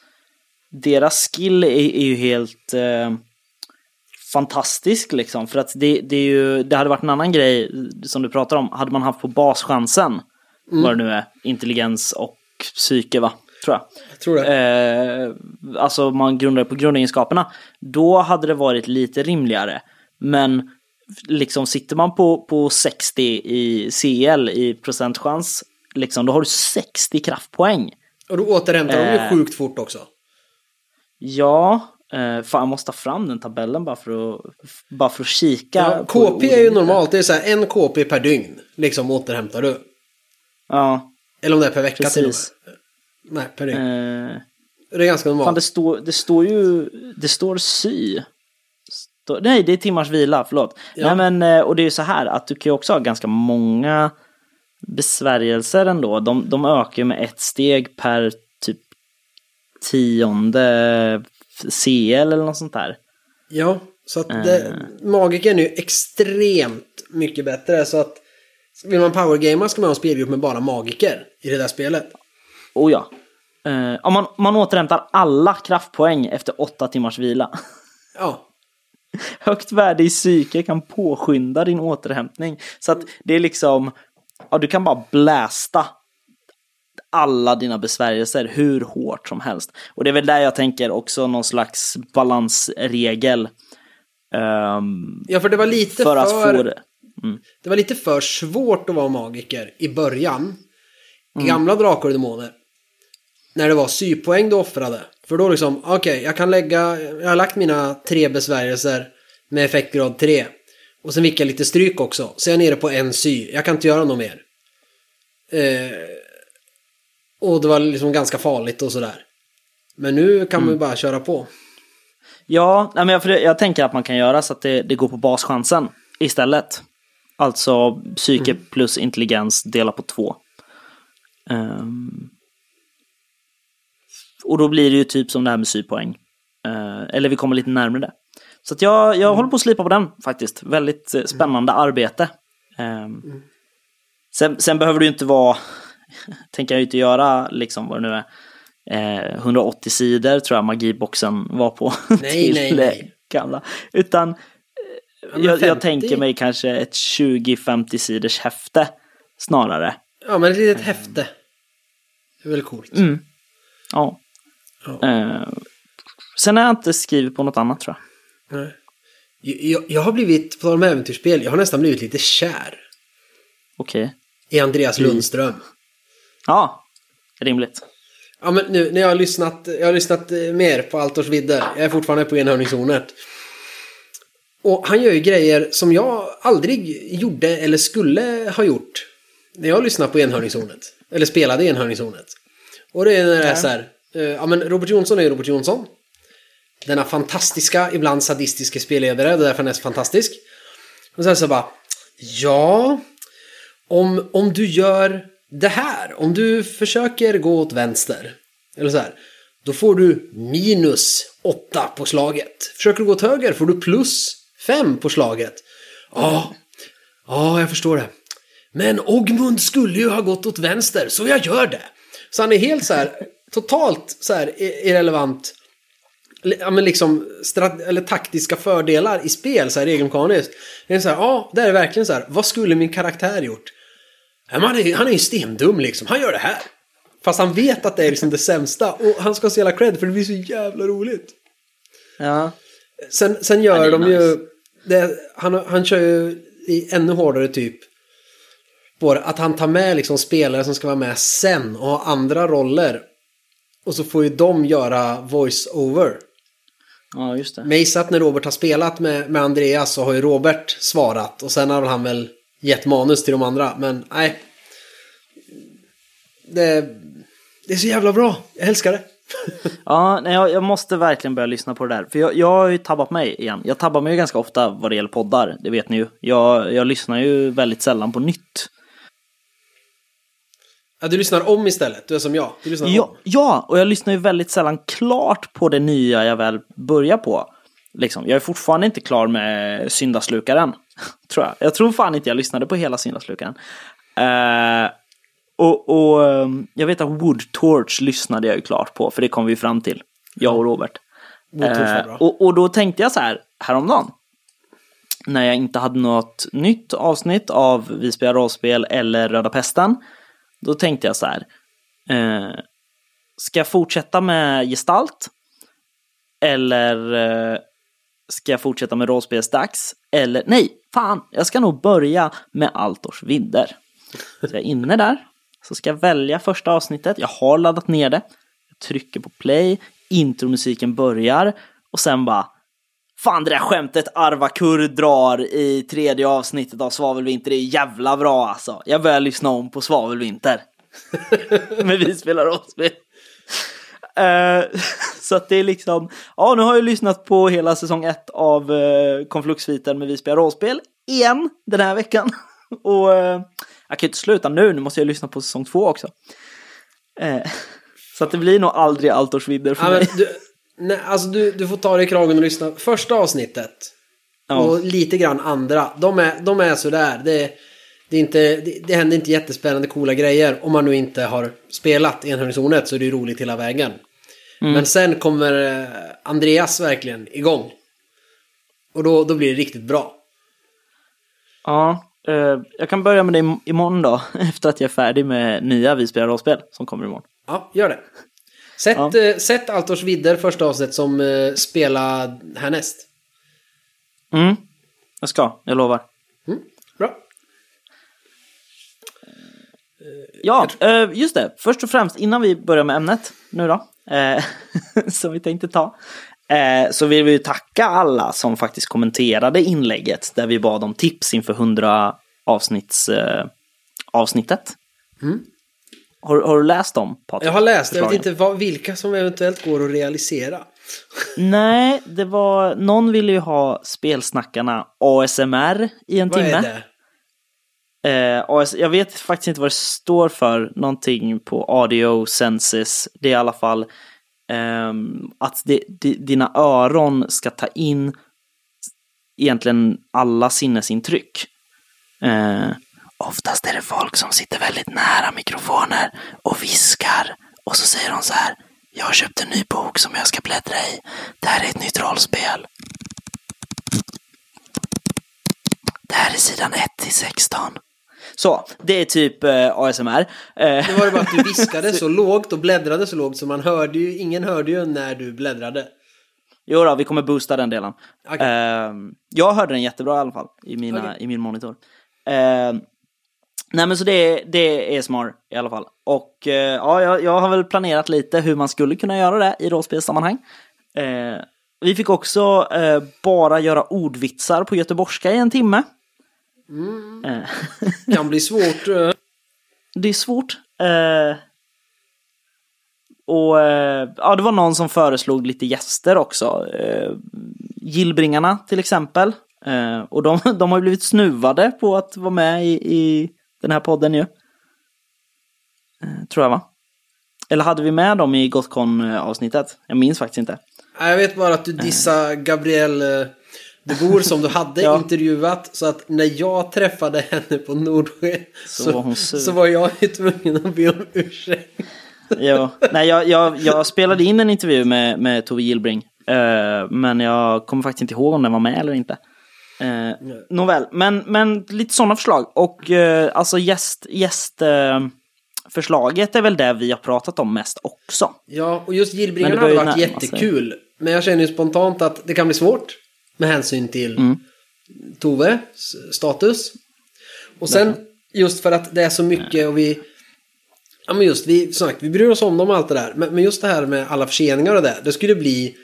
deras skill är, är ju helt eh, fantastisk liksom. För att det, det, är ju, det hade varit en annan grej som du pratar om. Hade man haft på baschansen, vad det nu är, intelligens och psyke va? Tror jag. Jag tror det. Eh, alltså man grundar på grundegenskaperna. Då hade det varit lite rimligare. Men liksom sitter man på, på 60 i CL i procentchans, liksom, då har du 60 kraftpoäng. Och då återhämtar de eh. ju sjukt fort också. Ja, eh, fan jag måste ta fram den tabellen bara för att, bara för att kika. Ja, KP är ju normalt, det är så här en KP per dygn. Liksom återhämtar du. Ja, Eller om det är per vecka till och precis. med. Nej, per. Eh, Det är ganska normalt. fan det står, det står ju, det står sy. Står, nej, det är timmars vila, förlåt. Ja. Nej men, eh, och det är ju så här att du kan ju också ha ganska många besvärjelser ändå. De, de ökar ju med ett steg per typ tionde CL eller något sånt där. Ja, så att det, Magiken är ju extremt mycket bättre. Så att vill man powergamea ska man ha en spelgrupp med bara magiker i det där spelet. Oh ja. Eh, om man, man återhämtar alla kraftpoäng efter åtta timmars vila. Ja, Högt värde i psyke kan påskynda din återhämtning. Så att det är liksom, ja du kan bara blästa alla dina besvärjelser hur hårt som helst. Och det är väl där jag tänker också någon slags balansregel. ehm, ja för det var lite för för, få det. det var lite för svårt att vara magiker i början. I gamla Drakar och Demoner. När det var sypoäng du offrade. För då liksom, okej, jag kan lägga, jag har lagt mina tre besvärjelser med effektgrad 3. Och sen fick jag lite stryk också. Så jag är nere på en sy. Jag kan inte göra något mer. Eh, och det var liksom ganska farligt och sådär. Men nu kan man ju bara köra på. Ja, men jag, jag tänker att man kan göra så att det, det går på baschansen istället. Alltså psyke plus intelligens dela på två. Ehm, och då blir det ju typ som det här med sypoäng. Eh, eller vi kommer lite närmare det. Så att jag, jag håller på att slipa på den faktiskt. Väldigt eh, spännande arbete. Ehm, sen, sen behöver du inte vara, tänker jag inte göra liksom vad det nu är. Eh, 180 sidor tror jag magiboxen var på. Nej, nej, nej. gamla. Utan eh, men jag, 50. jag tänker mig kanske ett 20-50 sidors häfte snarare. Ja, men ett litet häfte. Det är väl coolt. Mm. Ja. Ja. Eh, sen har jag inte skrivit på något annat tror jag. Nej. Jag, jag har blivit, på tal om äventyrsspel, jag har nästan blivit lite kär Okej. i Andreas Mm. Lundström. Ja, rimligt. Ja, men nu när jag har lyssnat, jag har lyssnat eh, mer på Altors vidder. Jag är fortfarande på enhörningszonet. Och han gör ju grejer som jag aldrig gjorde eller skulle ha gjort. När jag lyssnade på enhörningszonet. Eller spelade i enhörningszonet. Och det är när det är så här. Eh, ja men Robert Jonsson är ju Robert Jonsson. Denna fantastiska, ibland sadistiska spelledare. Det är därför han är så fantastisk. Och sen så bara. Ja. Om, om du gör det här. Om du försöker gå åt vänster. Eller så här. Då får du minus 8 på slaget. Försöker du gå åt höger får du plus 5 på slaget. Ja, ja, jag förstår det. Men Ogmund skulle ju ha gått åt vänster, så jag gör det. Så han är helt så här, totalt så här i- irrelevant. Ja, men liksom eller taktiska fördelar i spel, så här regelmekaniskt. Det är så här, ja, det är verkligen så här, vad skulle min karaktär gjort? Ja, han, är, han är ju stendum liksom, han gör det här. Fast han vet att det är liksom det sämsta och han ska ha så jävla cred för det blir så jävla roligt. Ja. Sen, sen gör de nice. ju... Det, han, han kör ju i ännu hårdare typ. På det, att han tar med liksom spelare som ska vara med sen och ha andra roller. Och så får ju de göra voice-over. Ja, just det. Men jag gissar att när Robert har spelat med, med Andreas så har ju Robert svarat. Och sen har han väl gett manus till de andra. Men nej. Det, det är så jävla bra. Jag älskar det. Ja, nej, jag, jag måste verkligen börja lyssna på det där. För jag, jag har ju tabbat mig igen. Jag tabbar mig ju ganska ofta vad det gäller poddar, det vet ni ju. Jag, jag lyssnar ju väldigt sällan på nytt. Ja, du lyssnar om istället. Du är som jag. Du lyssnar Ja, om. ja, och jag lyssnar ju väldigt sällan klart på det nya jag väl börjar på. Liksom, jag är fortfarande inte klar med Syndaslukaren. tror jag. Jag tror fan inte jag lyssnade på hela Syndaslukaren. Eh, och, och ehm, jag vet att Wood Torch lyssnade jag ju klart på, för det kom vi fram till. Jag och Robert. Bra. och, och då tänkte jag så här, häromdagen. När jag inte hade något nytt avsnitt av Vi spelar rollspel eller Röda Pesten. Då tänkte jag så här. Eh, ska jag fortsätta med gestalt? Eller eh, ska jag fortsätta med rollspelsdags? Eller nej, fan, jag ska nog börja med Altors vidder. Så jag är inne där. Så ska jag välja första avsnittet. Jag har laddat ner det. Jag trycker på play. Intromusiken börjar. Och sen bara. Fan det där skämtet Arvakur drar i tredje avsnittet av Svavelvinter är jävla bra alltså. Jag börjar lyssna om på Svavelvinter. Men vi spelar rollspel. Eh, så att det är liksom, ja nu har jag lyssnat på hela säsong ett av uh, Konfluxviten med Vi spelar rollspel igen den här veckan. Och eh, jag kan ju inte sluta nu, nu måste jag lyssna på säsong två också. Eh, så att det blir nog aldrig Altors vidder för Ja, mig. du, nej, alltså du, du får ta dig i kragen och lyssna. Första avsnittet Ja. och lite grann andra. De är, de är sådär. Det, det, är inte, det, det händer inte jättespännande coola grejer. Om man nu inte har spelat enhörningszonet så är det ju roligt hela vägen. Mm. Men sen kommer eh, Andreas verkligen igång. Och då, då blir det riktigt bra. Ja, eh, jag kan börja med det im- imorgon då, efter att jag är färdig med nya Vi spelar rollspel som kommer imorgon. Ja, gör det. Sätt, Ja. eh, sätt Altors vidder första avsnitt som eh, spela härnäst. Mm, jag ska, jag lovar. Mm, bra. Ja, eh, just det. Först och främst, innan vi börjar med ämnet nu då, eh, som vi tänkte ta, eh, så vill vi ju tacka alla som faktiskt kommenterade inlägget där vi bad om tips inför 100 avsnitts, eh, avsnittet. Har, har du läst dem, Patrik? Jag har läst, jag vet inte vad, vilka som eventuellt går att realisera. Nej, det var, någon ville ju ha spelsnackarna ASMR i en Vad timme. är det? Eh, AS, jag vet faktiskt inte vad det står för, någonting på audio senses. Det är i alla fall ehm, att det, di- dina öron ska ta in egentligen alla sinnesintryck. Eh, oftast är det folk som sitter väldigt nära mikrofoner och viskar och så säger de så här. Jag har köpt en ny bok som jag ska bläddra i. Det här är ett nytt rollspel. Det här är sidan 1 till 16. Så, det är typ eh, ASMR. Eh, Det var ju bara att du viskade så lågt och bläddrade så lågt så man hörde ju, ingen hörde ju när du bläddrade. jo då, vi kommer boosta den delen. Okej. Eh, jag hörde den jättebra i alla fall i, mina, Okej. i min monitor. Nej men så det, det är smart i alla fall. Och eh, ja, jag, jag har väl planerat lite hur man skulle kunna göra det i rollspelssammanhang. Eh, vi fick också eh, bara göra ordvitsar på göteborgska i en timme. Eh, Kan bli svårt. eh. det är svårt. Eh, och ja, det var någon som föreslog lite gäster också. Gillbringarna till exempel. Och de, de har blivit snuvade på att vara med i, i den här podden ju. Eh, tror jag va? Eller hade vi med dem i Gotcon-avsnittet? Jag minns faktiskt inte. Jag vet bara att du dissade Gabrielle eh, de Boer som du hade Ja. intervjuat. Så att när jag träffade henne på Nordsjö Så så, var hon sur. så var jag ju tvungen att be om ursäkt. Jo. Nej, jag, jag, jag spelade in en intervju med, med Tove Gillbring. Eh, men jag kommer faktiskt inte ihåg om den var med eller inte. Uh, nåväl, men, men lite sådana förslag. Och eh, alltså gäst, gäst eh, förslaget är väl det vi har pratat om mest också. Ja, och just Gillbringarna hade varit närma sig. jättekul. Men jag känner ju spontant att det kan bli svårt. Med hänsyn till Mm. Toves status. Och sen just för att det är så mycket och vi... Ja men just, vi, sagt, vi bryr oss om dem och allt det där. Men, men just det här med alla förseningar och det. Det skulle bli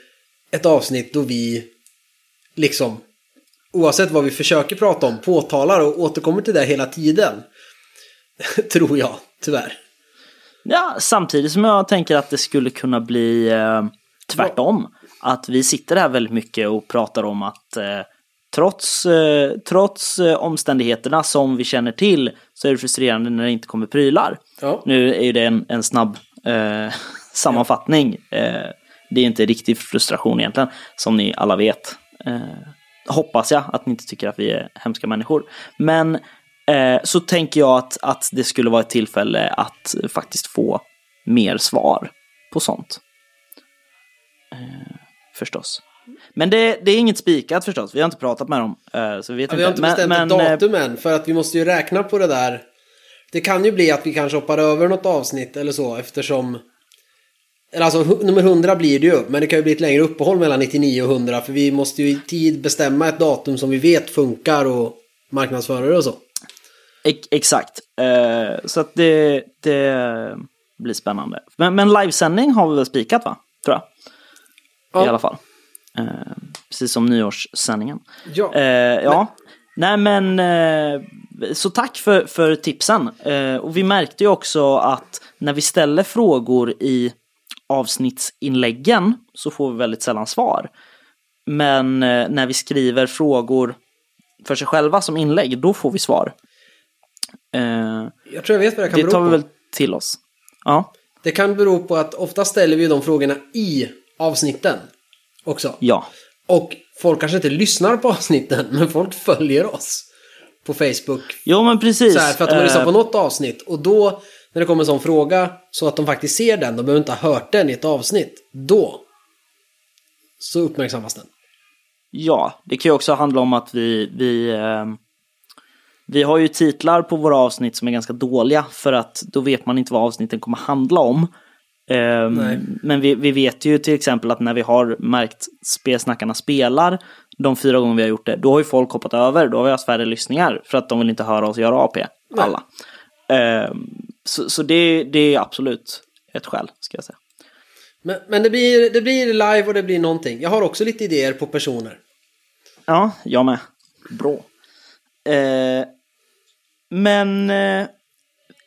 ett avsnitt då vi liksom oavsett vad vi försöker prata om påtalar och återkommer till det hela tiden. Tror jag, tyvärr. Ja, samtidigt som jag tänker att det skulle kunna bli eh, tvärtom. Att vi sitter här väldigt mycket och pratar om att eh, trots, eh, trots eh, omständigheterna som vi känner till så är det frustrerande när det inte kommer prylar. Ja. Nu är ju det en, en snabb eh, sammanfattning. Eh, det är inte riktig frustration egentligen, som ni alla vet. Hoppas jag att ni inte tycker att vi är hemska människor. Men eh, så tänker jag att, att det skulle vara ett tillfälle att faktiskt få mer svar på sånt. Eh, förstås. Men det, det är inget spikat förstås, vi har inte pratat med dem. eh, så vi vet Ja, vi har inte Men- bestämt men, ett eh, datum än, för att vi måste ju räkna på det där. Det kan ju bli att vi kanske hoppar över något avsnitt eller så eftersom... Eller alltså nummer 100 blir det ju, men det kan ju bli ett längre uppehåll mellan 99 och 100 för vi måste ju i tid bestämma ett datum som vi vet funkar och marknadsföra det och så. Ex- Exakt. Eh, så att det, det blir spännande. Men, men livesändning har vi väl spikat va? Tror jag. Ja. I alla fall. Eh, precis som nyårssändningen. Ja. Eh, ja. Nej men, så tack för, för tipsen. Och vi märkte ju också att när vi ställer frågor i avsnittsinläggen så får vi väldigt sällan svar. Men eh, när vi skriver frågor för sig själva som inlägg, då får vi svar. Eh, Jag tror jag vet vad det kan det bero tar på. vi väl till oss. Ja, Det kan bero på att ofta ställer vi de frågorna i avsnitten också. ja, Och folk kanske inte lyssnar på avsnitten, men folk följer oss på Facebook. jo men precis. Så här, för att de har Eh, lyssnat på något avsnitt. Och då, när det kommer en sån fråga, så att de faktiskt ser den, de behöver inte ha hört den i ett avsnitt. Då, så uppmärksammas den. Ja, det kan ju också handla om att vi, vi, eh, vi har ju titlar på våra avsnitt som är ganska dåliga för att då vet man inte vad avsnitten kommer handla om. Eh, men vi, vi vet ju till exempel att när vi har märkt Spelsnackarna spelar, de fyra gånger vi har gjort det, då har ju folk hoppat över, då har vi haft färre lyssningar för att de vill inte höra oss göra AP, alla. Eh, så så det, det är absolut ett skäl, ska jag säga. Men, men det, blir, det blir live och det blir någonting. Jag har också lite idéer på personer. Ja, jag med. Bra. Eh, men eh,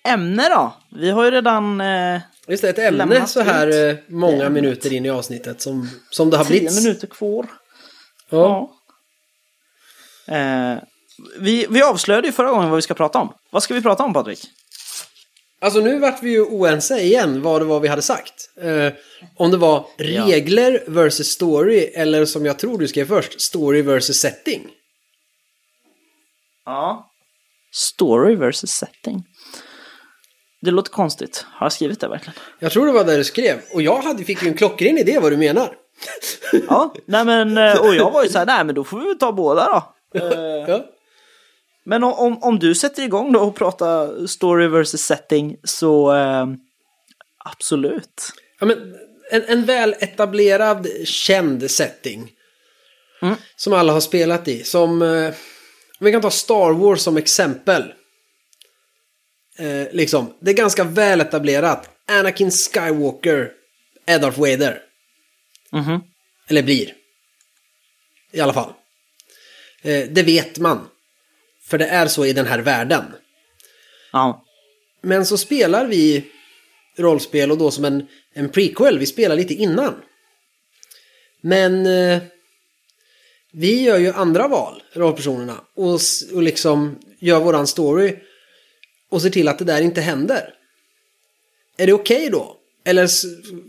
ämne då? Vi har ju redan eh, Just det, ett ämne så här ut eh, många minuter in i avsnittet som, som det har tio blivit. minuter kvar. Ja. Ja. Eh, vi, vi avslöjade ju förra gången vad vi ska prata om. Vad ska vi prata om Patrik? Alltså nu vart vi ju oense igen vad det var vi hade sagt. Eh, om det var regler versus story eller som jag tror du skrev först, story versus setting. Ja. Story versus setting. Det låter konstigt. Har jag skrivit det verkligen? Jag tror det var där du skrev. Och jag hade, fick ju en klockren idé vad du menar. Ja, nej men eh, och jag var ju så här, nej men då får vi väl ta båda då. Eh, Ja. Men om, om, du sätter igång då och pratar story versus setting så eh, absolut. Ja, men en, en väl etablerad, känd setting. Mm. Som alla har spelat i. Som... Eh, vi kan ta Star Wars som exempel. Eh, liksom, det är ganska väl etablerat. Anakin Skywalker är Darth Vader. Mhm. Eller blir. I alla fall. Eh, det vet man. För det är så i den här världen. Ja. Men så spelar vi rollspel och då som en, en prequel. Vi spelar lite innan. Men eh, vi gör ju andra val, rollpersonerna. Och, och liksom gör våran story. Och ser till att det där inte händer. Är det okej då? Eller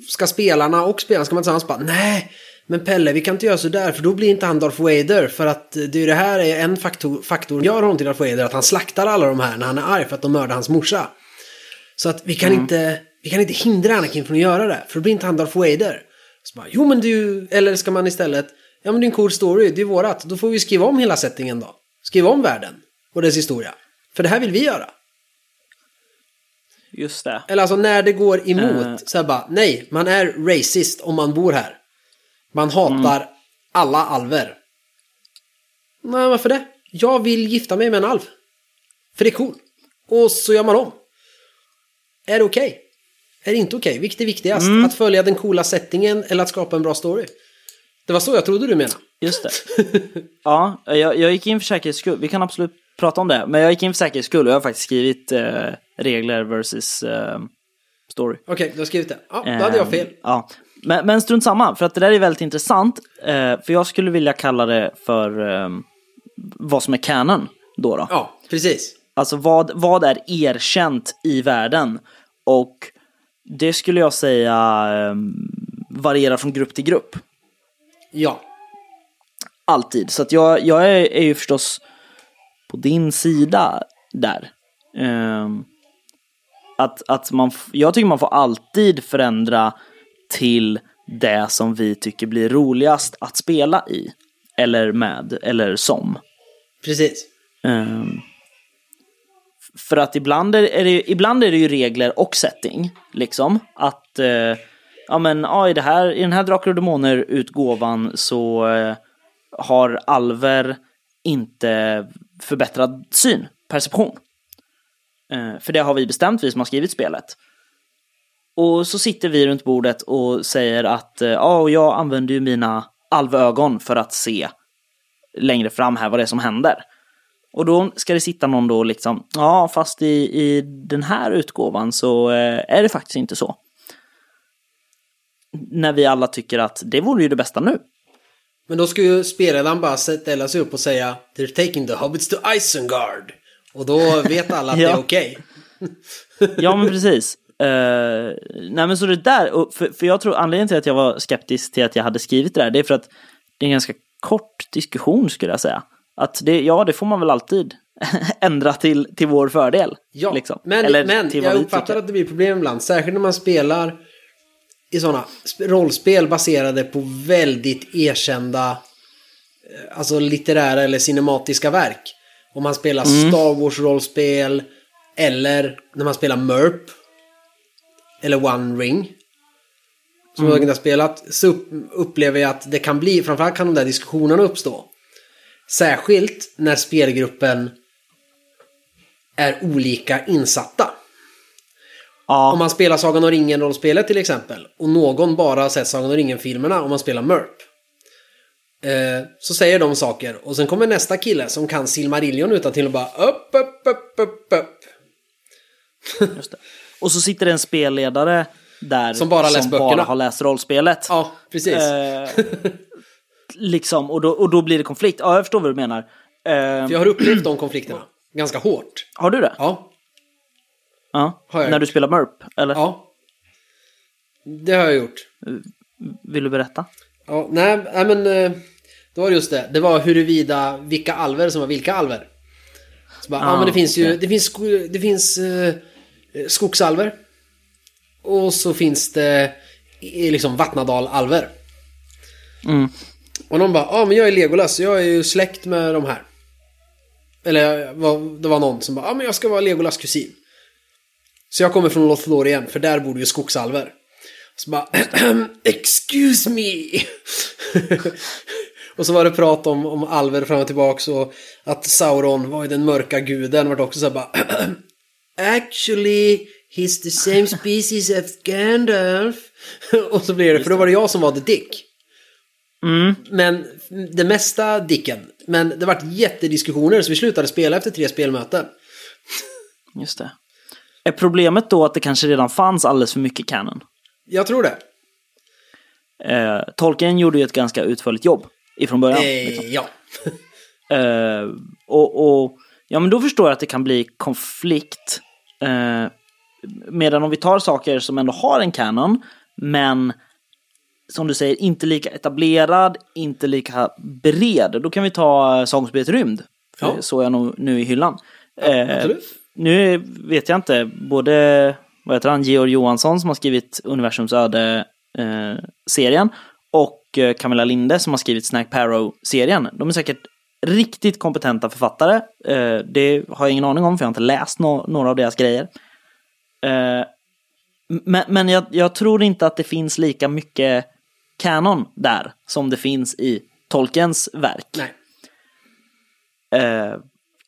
ska spelarna och spelarna, ska man tillsammans bara nej. Men Pelle, vi kan inte göra så där för då blir inte han Darth Vader. För att det är det här är en faktor, faktor gör honom till Darth Vader. Att han slaktar alla de här när han är arg för att de mördar hans morsa. Så att vi kan, inte, vi kan inte hindra Anakin från att göra det. För då blir inte han Darth Vader. Så bara, jo men du, eller ska man istället, ja men det är en cool story, det är vårat. Då får vi skriva om hela settingen då. Skriva om världen och dess historia. För det här vill vi göra. Just det. Eller alltså när det går emot, Eh. så här bara, nej, man är racist om man bor här. Man hatar alla alver. Nej, varför det? Jag vill gifta mig med en alv. För det är cool. Och så gör man om. Är det okej? Är det inte okej? Vilket är viktigast? Att följa den coola settingen eller att skapa en bra story? Det var så jag trodde du menade. Just det. Ja, jag, jag gick in för säkerhets skull. Vi kan absolut prata om det. Men jag gick in för säkerhets skull och jag har faktiskt skrivit eh, regler versus, eh, story. Okej, du har skrivit det. Ja, då hade jag fel. Ja. Men, men strunt samma, för att det där är väldigt intressant. Eh, för jag skulle vilja kalla det för eh, vad som är canon då. då. Ja, precis. Alltså vad, vad är erkänt i världen? Och det skulle jag säga eh, varierar från grupp till grupp. Ja. Alltid. Så att jag, jag är, är ju förstås på din sida där. Ehm, att, att man, jag tycker man får alltid förändra till det som vi tycker blir roligast att spela i. Eller med, eller som. Precis. F- för att ibland är, det, ibland är det ju regler och setting. Liksom. Att eh, ja, men, ja, i, det här, i den här Drakar och Demoner-utgåvan så eh, har alver inte förbättrad syn, perception. Eh, för det har vi bestämt, vi som har skrivit spelet. Och så sitter vi runt bordet och säger att eh, ja, och jag använder ju mina alvögon för att se längre fram här vad det är som händer. Och då ska det sitta någon då liksom, ja fast i, i den här utgåvan så eh, är det faktiskt inte så. När vi alla tycker att det vore ju det bästa nu. Men då ska ju spelledaren bara ställa sig upp och säga They're taking the hobbits to Isengard. Och då vet alla att det Ja. är okej. Ja men precis. Eh, nej men så det där, för, för jag tror anledningen till att jag var skeptisk till att jag hade skrivit det där, det är för att det är en ganska kort diskussion skulle jag säga. Att det, ja det får man väl alltid ändra till, till vår fördel. Ja, liksom. men, Eller men jag uppfattar att det blir problem ibland. Särskilt när man spelar i sådana rollspel baserade på väldigt erkända eh, alltså litterära eller cinematiska verk. Om man spelar Mm. Star Wars-rollspel eller när man spelar MERP eller One Ring som Mm. jag inte har spelat så upp- upplever jag att det kan bli, framförallt kan de där diskussionerna uppstå. Särskilt när spelgruppen är olika insatta. Ja, Om man spelar Sagan om ringen-rollspelet till exempel och någon bara har sett Sagan om ringen-filmerna om man spelar MERP. Eh, så säger de saker och sen kommer nästa kille som kan Silmarillion utan till och bara upp, upp, upp, upp, upp. just det. Och så sitter det en spelledare där Som bara läst bara har läst rollspelet. Ja, precis. Eh, liksom, och då, och då blir det konflikt. Ja, jag förstår vad du menar. Eh, För jag har upplevt de konflikterna ganska hårt. har du det? Ja, Ja. Har jag När du spelar MERP? Eller? ja. Det har jag gjort. Vill du berätta? Ja, nej, nej men eh, då var det just det. Det var huruvida vilka alver som var vilka alver. Så bara, ja, Ah, men det finns ju, okej. det finns, det finns eh, skogsalver. Och så finns det eh, liksom Vattnadal-alver. Mm. Och de bara, ja men jag är Legolas, jag är ju släkt med de här. Eller det var någon som bara, ja men jag ska vara Legolas kusin. Så jag kommer från Lothlorien, för där bor det ju skogsalver. Så bara, excuse me. och så var det prat om, om alver fram och tillbaks och att Sauron var ju den mörka guden. Vart också så här bara, actually he's the same species as Gandalf. och så blir det, för då var det jag som var the dick. Mm. Men det mesta dicken. Men det vart jättediskussioner så vi slutade spela efter tre spelmöten. Just det. Är problemet då att det kanske redan fanns alldeles för mycket canon? Jag tror det. Eh, Tolkien gjorde ju ett ganska utförligt jobb ifrån början. liksom. Eh, ja. Eh, och, och ja, men då förstår jag att det kan bli konflikt. Eh, medan om vi tar saker som ändå har en canon, men som du säger, inte lika etablerad, inte lika bred. Då kan vi ta Sagan om spelet Rymd. För Ja. såg jag nog nu i hyllan. Eh, absolut. nu vet jag inte, både vad heter han, Georg Johansson som har skrivit Universums öde-serien och eh, Camilla Linde som har skrivit Snack Parrow-serien. De är säkert riktigt kompetenta författare. Eh, det har jag ingen aning om för jag har inte läst nå- några av deras grejer. Eh, men men jag, jag tror inte att det finns lika mycket kanon där som det finns i Tolkiens verk. Nej. Eh,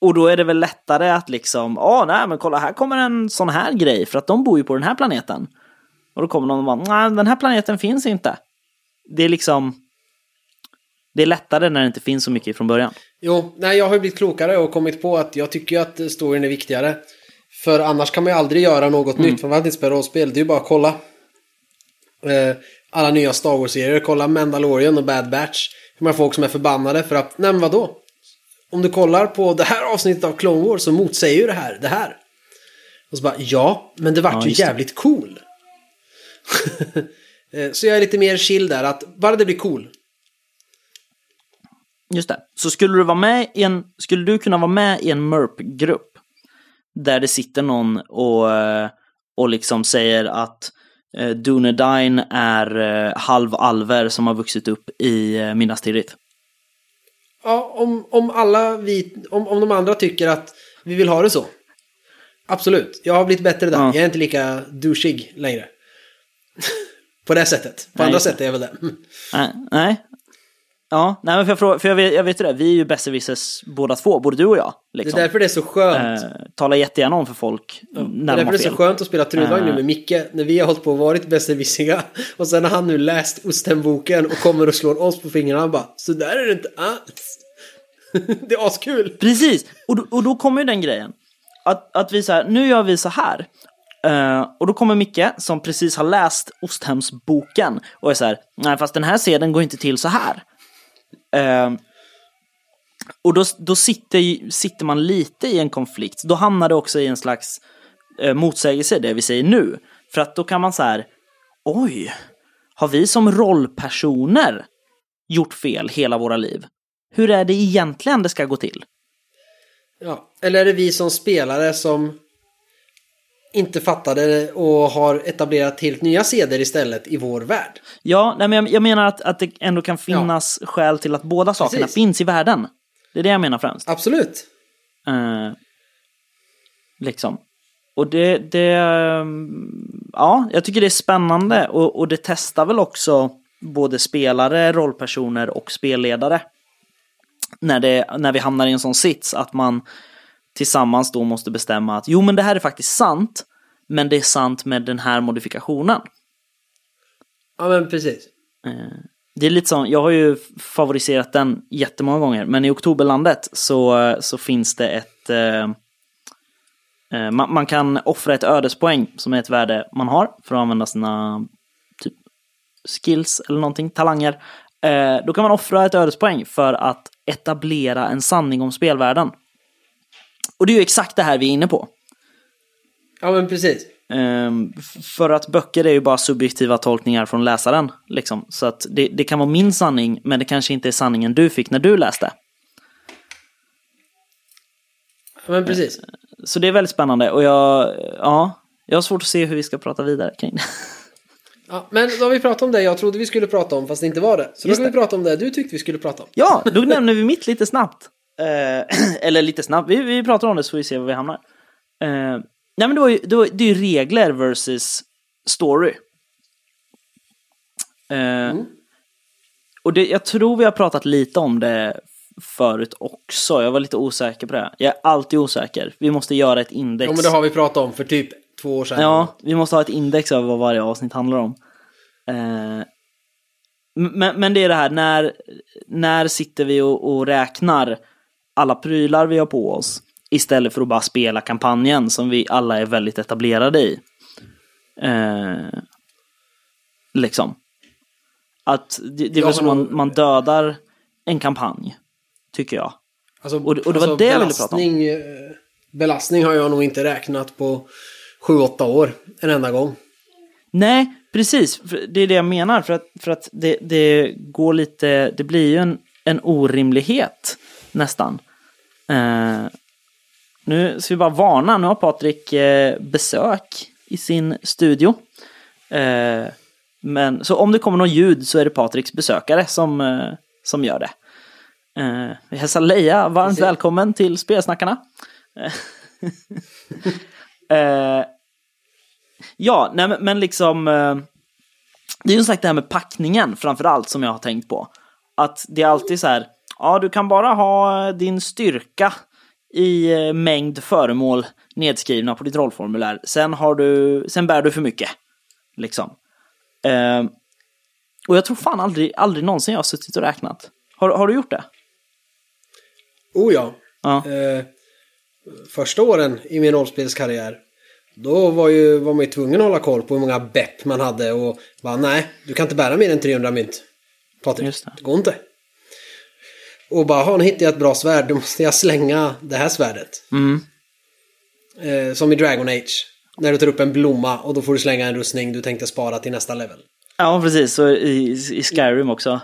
och då är det väl lättare att liksom, åh nej men kolla här kommer en sån här grej för att de bor ju på den här planeten. Och då kommer någon och bara, nej den här planeten finns inte. Det är liksom, det är lättare när det inte finns så mycket från början. Jo, nej jag har blivit klokare och kommit på att jag tycker att storyn är viktigare. För annars kan man ju aldrig göra något Mm. nytt. För man inte spela rollspel. Det är ju bara att kolla. Eh, alla nya Star Wars-serier. Kolla Mandalorian och Bad Batch. Hur många folk som är förbannade för att, nej men vadå? Om du kollar på det här avsnittet av Clone Wars så motsäger ju det här det här. Och så bara, ja, men det vart Ja, ju just det. jävligt cool. Eh, så jag är lite mer chill där, att bara det blir cool. Just det. Så skulle du vara med i en, skulle du kunna vara med i en MERP-grupp där det sitter någon och, eh, och liksom säger att eh, Dunedain är eh, halvalver som har vuxit upp i eh, Minas Tirith? Ja, om, om alla vi, om, om de andra tycker att vi vill ha det så. Absolut, jag har blivit bättre där. Ja. Jag är inte lika douchig längre. På det sättet. På Nej, andra sätt är jag väl det. Nej. nej. Ja, nej men för jag, för jag vet, jag vet ju det, vi är ju besserwissers båda två, både du och jag. Det är Liksom. därför det är så skönt. eh, tala jättegärna om för folk det är när de därför har det är så skönt att spela Trudvagn nu Eh. med Micke. När vi har hållit på och varit besserwissiga. Och sen har han nu läst Ostenboken och kommer och slår oss på fingrarna. Han bara, så där är det inte alls. det är askul. Precis, och då, och då kommer ju den grejen. Att, att vi så här, nu gör vi så här. Eh, och då kommer Micke som precis har läst Osthemsboken och är så här, nej fast den här sedeln går inte till så här. Eh, och då, då sitter, sitter man lite i en konflikt. Då hamnar det också i en slags eh, motsägelse, det vi säger nu. För att då kan man så här, oj, har vi som rollpersoner gjort fel hela våra liv? Hur är det egentligen det ska gå till? Ja, eller är det vi som spelare som inte fattade och har etablerat helt nya seder istället i vår värld? Ja, nej, men jag, menar att, att det ändå kan finnas skäl till att båda sakerna Precis. finns i världen. Det är det jag menar främst. Absolut. Eh, liksom. Och det, det, ehm, ja, jag tycker det är spännande och, och det testar väl också både spelare, rollpersoner och spelledare. När, det, när vi hamnar i en sån sits att man tillsammans då måste bestämma att jo men det här är faktiskt sant, men det är sant med den här modifikationen. Ja, men precis. Det är lite så, jag har ju favoriserat den jättemånga gånger, men i Oktoberlandet så, så finns det ett... Eh, eh, man, man kan offra ett ödespoäng som är ett värde man har för att använda sina typ skills eller någonting, talanger. Eh, då kan man offra ett ödespoäng för att etablera en sanning om spelvärlden. Och det är ju exakt det här vi är inne på. Ja, men precis. Ehm, f- för att böcker är ju bara subjektiva tolkningar från läsaren. Liksom. Så att det, det kan vara min sanning, men det kanske inte är sanningen du fick när du läste. Ja, men precis. Så det är väldigt spännande och jag, ja, jag har svårt att se hur vi ska prata vidare kring det. Ja, men då har vi pratat om det jag trodde vi skulle prata om fast det inte var det. Så då Just kan vi det. prata om det du tyckte vi skulle prata om. Ja, då nämner vi mitt lite snabbt. Eh, eller lite snabbt, vi, vi pratar om det så får vi se var vi hamnar. Eh, nej men det, var ju, det, var, det är ju regler versus story. Eh, Och det, jag tror vi har pratat lite om det förut också. Jag var lite osäker på det. Jag är alltid osäker. Vi måste göra ett index. Ja, men det har vi pratat om för typ två år sedan. Ja, vi måste ha ett index över vad varje avsnitt handlar om. Eh, men, men det är det här, när, när sitter vi och, och räknar alla prylar vi har på oss istället för att bara spela kampanjen som vi alla är väldigt etablerade i. Eh, liksom. Att det, det är väl som man, man dödar en kampanj, tycker jag. Alltså, Och det- och det var det jag ville prata om. belastning, eh, har jag nog inte räknat på 7-8 år en enda gång. Nej, precis. Det är det jag menar. För att, för att det, det går lite, det blir ju en, en orimlighet nästan. Eh, nu ska vi bara varna, nu har Patrik eh, besök i sin studio. Eh, men, så om det kommer något ljud så är det Patriks besökare som, eh, som gör det. Eh, vi hälsar Leia varmt Precis. välkommen till Spelsnackarna. Eh, Ja, nej, men, liksom... Det är ju sagt det här med packningen framför allt som jag har tänkt på. Att det är alltid så här, ja du kan bara ha din styrka i eh, mängd föremål nedskrivna på ditt rollformulär. Sen, har du, sen bär du för mycket. Liksom. Eh, och jag tror fan aldrig, aldrig någonsin jag har suttit och räknat. Har, har du gjort det? Oh ja. Ja. Eh, första åren i min rollspelskarriär. Då var, ju, var man ju tvungen att hålla koll på hur många bepp man hade och bara nej, du kan inte bära mer än 300 mynt. Patrik, det. det går inte. Och bara, ha nu hittade jag ett bra svärd, då måste jag slänga det här svärdet. Mm. Eh, som i Dragon Age. När du tar upp en blomma och då får du slänga en rustning du tänkte spara till nästa level. Ja, precis. Så i, i Skyrim också.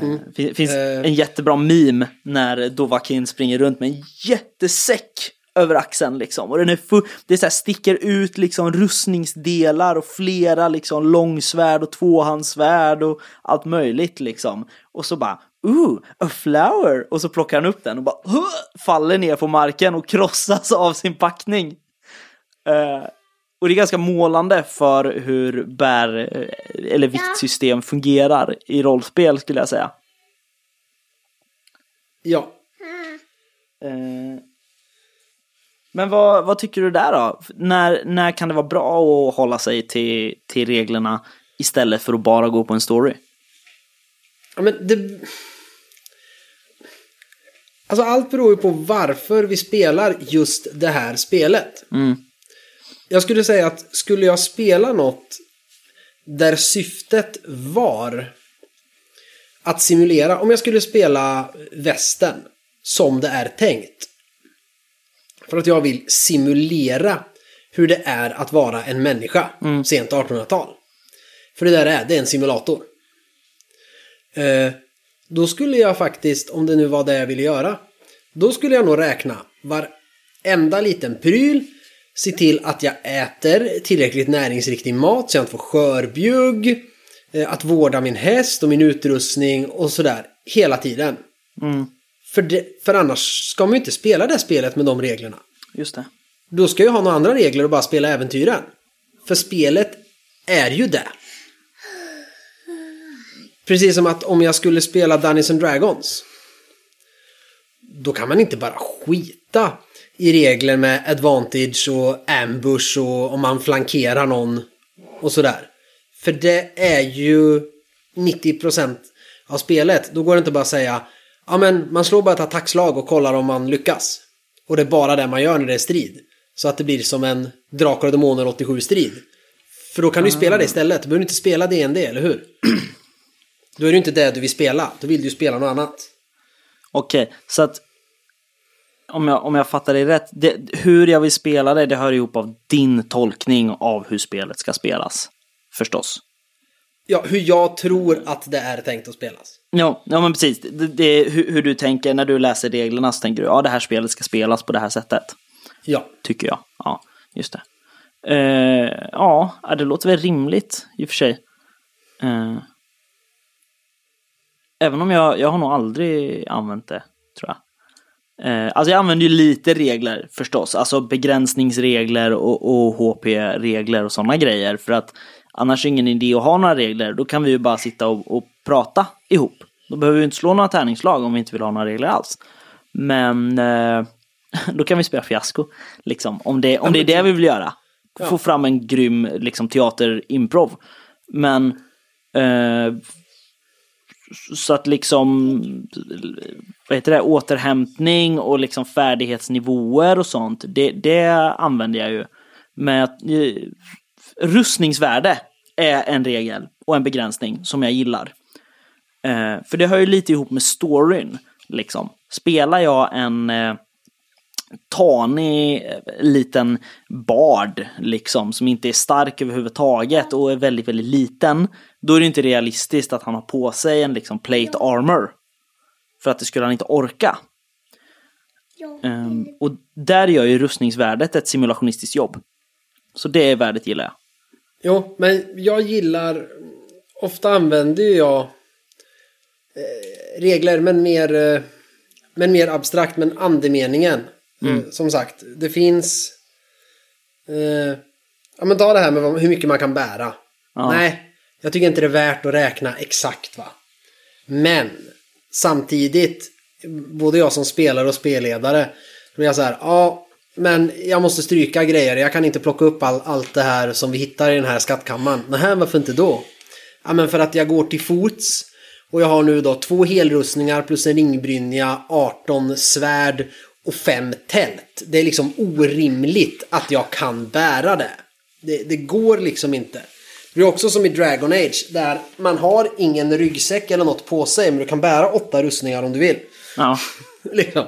Mm. Det finns Eh. en jättebra meme när Dovahkiin springer runt med en jättesäck över axeln liksom. Och den är full, det är så här, sticker ut liksom rustningsdelar och flera liksom långsvärd och tvåhandsvärd och allt möjligt liksom. Och så bara, ooh, a flower! Och så plockar han upp den och bara "Huh!" faller ner på marken och krossas av sin packning. Eh, och det är ganska målande för hur bär eh, eller viktsystem fungerar i rollspel skulle jag säga. Ja, Eh, Men vad, vad tycker du där då? När, när kan det vara bra att hålla sig till, till reglerna istället för att bara gå på en story? Ja, men det... Alltså allt beror ju på varför vi spelar just det här spelet. Mm. Jag skulle säga att skulle jag spela något där syftet var att simulera, om jag skulle spela västern som det är tänkt. För att jag vill simulera hur det är att vara en människa sent 1800-tal. För det där är, det är en simulator. Eh, då skulle jag faktiskt, om det nu var det jag ville göra, då skulle jag nog räkna varenda liten pryl, se till att jag äter tillräckligt näringsriktig mat så jag inte får skörbjugg, eh, att vårda min häst och min utrustning och sådär hela tiden. Mm. För, det, för annars ska man ju inte spela det spelet med de reglerna. Just det. Då ska jag ha några andra regler och bara spela äventyren. För spelet är ju det. Precis som att om jag skulle spela Dungeons and Dragons. Då kan man inte bara skita i regler med advantage och ambush och om man flankerar någon och sådär. För det är ju 90% av spelet. Då går det inte bara att säga ja men man slår bara ett attackslag och kollar om man lyckas. Och det är bara det man gör när det är strid. Så att det blir som en Drakar och Demoner 87 strid. För då kan du ju spela det istället. Du behöver inte spela DND, eller hur? Då är det inte det du vill spela. Då vill du spela något annat. Okej, så att om jag, om jag fattar det rätt, det, hur jag vill spela det, det hör ihop av din tolkning av hur spelet ska spelas. Förstås. Ja, hur jag tror att det är tänkt att spelas. Ja, ja men precis. Det, det hur, hur du tänker när du läser reglerna så tänker du, ja det här spelet ska spelas på det här sättet. Ja. Tycker jag. Ja, just det. Eh, ja, det låter väl rimligt i och för sig. Eh, även om jag, jag har nog aldrig använt det, tror jag. Eh, alltså jag använder ju lite regler förstås, alltså begränsningsregler och, och HP-regler och sådana grejer. För att annars är det ingen idé att ha några regler, då kan vi ju bara sitta och, och prata ihop. Då behöver vi inte slå några tärningslag om vi inte vill ha några regler alls. Men eh, då kan vi spela fiasko, liksom. Om det, om det är det vi vill göra. Få fram en grym liksom, teater-improv. Men eh, så att liksom vad heter det, återhämtning och liksom färdighetsnivåer och sånt, det, det använder jag ju. Men eh, rustningsvärde är en regel och en begränsning som jag gillar. Eh, för det hör ju lite ihop med storyn. Liksom. Spelar jag en eh, tanig eh, liten bard liksom som inte är stark överhuvudtaget och är väldigt, väldigt liten. Då är det inte realistiskt att han har på sig en liksom plate armor. För att det skulle han inte orka. Ehm, och där gör ju rustningsvärdet ett simulationistiskt jobb. Så det värdet gillar jag. Jo, men jag gillar... Ofta använder ju jag eh, regler, men mer, eh, men mer abstrakt. Men andemeningen. Eh, som sagt, det finns... Eh, ja, men ta det här med vad, hur mycket man kan bära. Ja. Nej, jag tycker inte det är värt att räkna exakt, va. Men samtidigt, både jag som spelare och spelledare, då är jag så här, ja, men jag måste stryka grejer. Jag kan inte plocka upp all, allt det här som vi hittar i den här skattkammaren. Nej, varför inte då? Ja, men för att jag går till fots och jag har nu då två helrustningar plus en ringbrynja, 18 svärd och fem tält. Det är liksom orimligt att jag kan bära det. Det, det går liksom inte. Det är också som i Dragon Age där man har ingen ryggsäck eller något på sig men du kan bära åtta rustningar om du vill. Ja. liksom.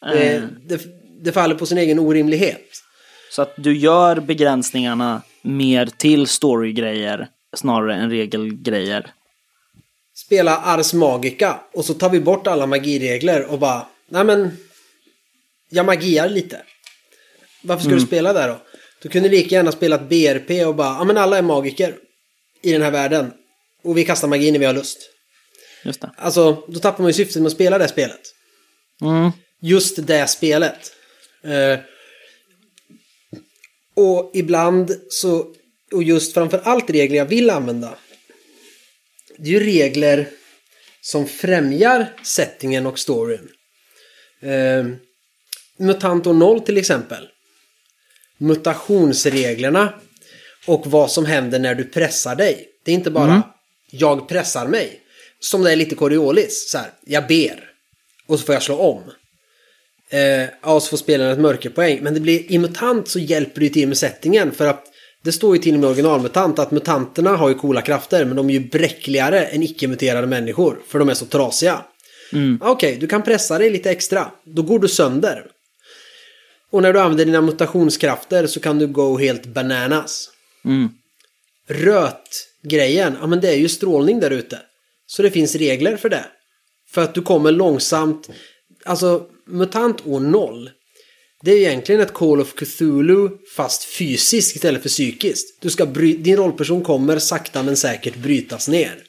Det, det, det faller på sin egen orimlighet. Så att du gör begränsningarna mer till storygrejer snarare än regelgrejer. Spela Ars Magica och så tar vi bort alla magiregler och bara Nej men Jag magiar lite. Varför ska du spela där då? Du kunde lika gärna spela ett BRP och bara Ja men alla är magiker I den här världen. Och vi kastar magi när vi har lust. Just det. Alltså då tappar man ju syftet med att spela det spelet. Mm. just det spelet. Eh, och ibland så, och just framför allt regler jag vill använda. Det är ju regler som främjar settingen och storyn. Eh, Mutant och noll till exempel. Mutationsreglerna och vad som händer när du pressar dig. Det är inte bara jag pressar mig. Som det är lite Coriolis. Så här, jag ber. Och så får jag slå om. Eh, ja, så får spelaren ett mörkerpoäng. Men det blir, i MUTANT så hjälper det ju till med settingen. För att det står ju till och med originalmutant att mutanterna har ju coola krafter. Men de är ju bräckligare än icke-muterade människor. För de är så trasiga. Okej, du kan pressa dig lite extra. Då går du sönder. Och när du använder dina mutationskrafter så kan du gå helt bananas. Mm. Röt-grejen, ja men det är ju strålning där ute. Så det finns regler för det. För att du kommer långsamt, alltså MUTANT år 0. Det är egentligen ett Call of Cthulhu fast fysiskt istället för psykiskt. Du ska bry- din rollperson kommer sakta men säkert brytas ner.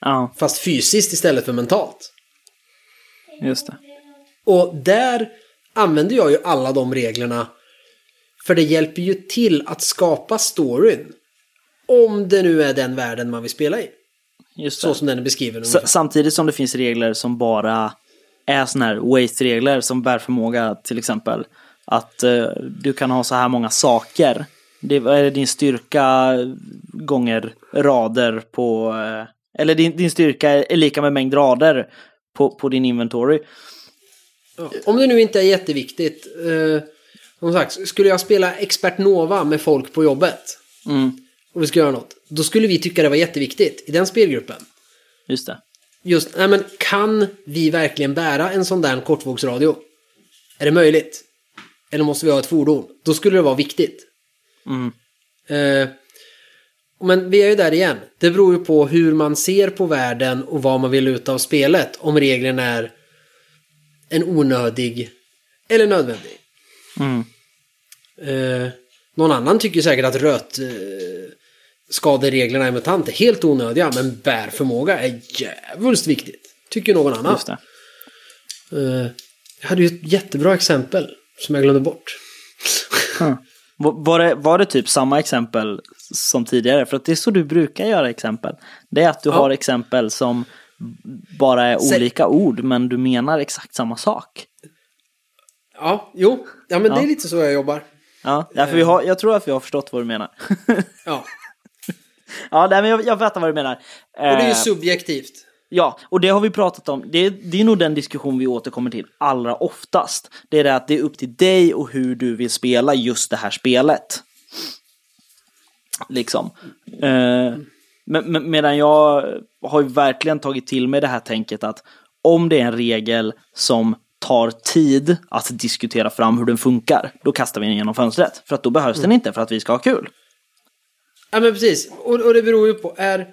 Ja, Fast fysiskt istället för mentalt. just det. Och där använder jag ju alla de reglerna. För det hjälper ju till att skapa storyn. Om det nu är den världen man vill spela i. Just Så som den är beskriven. S- samtidigt som det finns regler som bara är såna här waste-regler som bär förmåga till exempel. Att eh, du kan ha så här många saker. Det är din styrka gånger rader på... Eh, eller din, din styrka är lika med mängd rader på, på din inventory. Ja. Om det nu inte är jätteviktigt. Eh, som sagt, skulle jag spela Expert Nova med folk på jobbet. Mm, Och vi ska göra något. Då skulle vi tycka det var jätteviktigt i den spelgruppen. just det. Just, nej men kan vi verkligen bära en sån där kortvågsradio? Är det möjligt? Eller måste vi ha ett fordon? Då skulle det vara viktigt. Mm, Eh, men vi är ju där igen. Det beror ju på hur man ser på världen och vad man vill ut av spelet. Om regeln är en onödig eller nödvändig. mm, Eh, någon annan tycker säkert att röt eh, skadereglerna är helt onödiga. Men bärförmåga är jävligt viktigt. Tycker någon annan. just. Eh, jag hade ju ett jättebra exempel som jag glömde bort. Var- Var det, var det typ samma exempel som tidigare? För att det är så du brukar göra exempel. Det är att du Ja. har exempel som bara är Sä- olika ord men du menar exakt samma sak. Ja, jo. Ja, men det Ja. är lite så jag jobbar. Ja, därför vi har, jag tror att vi har förstått vad du menar. Ja. ja, nej, men jag, jag fattar vad du menar. Och det är ju Eh, subjektivt. Ja, och det har vi pratat om. Det, det är nog den diskussion vi återkommer till allra oftast. Det är det att det är upp till dig och hur du vill spela just det här spelet. Liksom. Eh, men, men, medan jag har ju verkligen tagit till mig det här tänket att om det är en regel som tar tid att diskutera fram hur den funkar, då kastar vi den genom fönstret. För att då behövs den inte för att vi ska ha kul. Ja, men precis. Och, och det beror ju på. Är,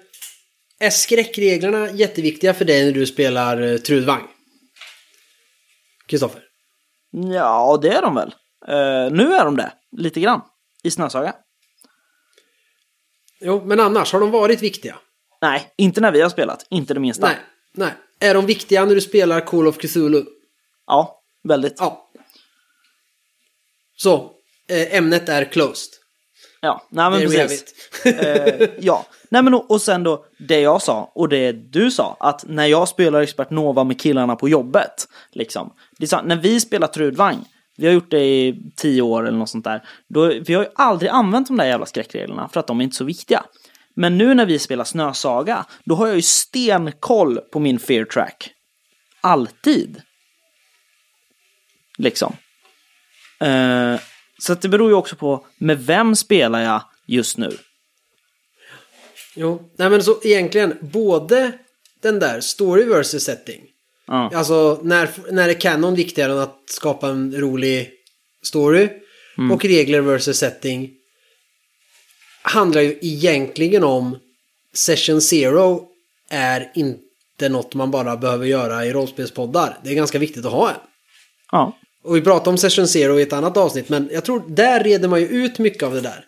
är skräckreglerna jätteviktiga för dig när du spelar uh, Trudvang? Kristoffer? Ja, det är de väl. Eh, nu är de det, lite grann. I Snösaga. Jo, men annars har de varit viktiga? Nej, inte när vi har spelat. Inte det minsta. Nej. Nej. Är de viktiga när du spelar Call of Cthulhu? Ja, väldigt. Ja. Så, eh, ämnet är closed. Ja, nej men There precis. Eh, ja, nej men och, och sen då det jag sa och det du sa att när jag spelar Expert Nova med killarna på jobbet, liksom. Det är så, när vi spelar Trudvang, vi har gjort det i tio år eller något sånt där, då, vi har ju aldrig använt de där jävla skräckreglerna för att de är inte så viktiga. Men nu när vi spelar Snösaga, då har jag ju stenkoll på min fear track. Alltid. Liksom. Uh, så att det beror ju också på med vem spelar jag just nu. Jo, nej men så egentligen både den där story versus setting. Ja. Alltså när, när är Canon viktigare än att skapa en rolig story? Och regler versus setting. Handlar ju egentligen om Session Zero är inte något man bara behöver göra i rollspelspoddar. Det är ganska viktigt att ha en. ja. Och vi pratade om Session Zero i ett annat avsnitt men jag tror där reder man ju ut mycket av det där.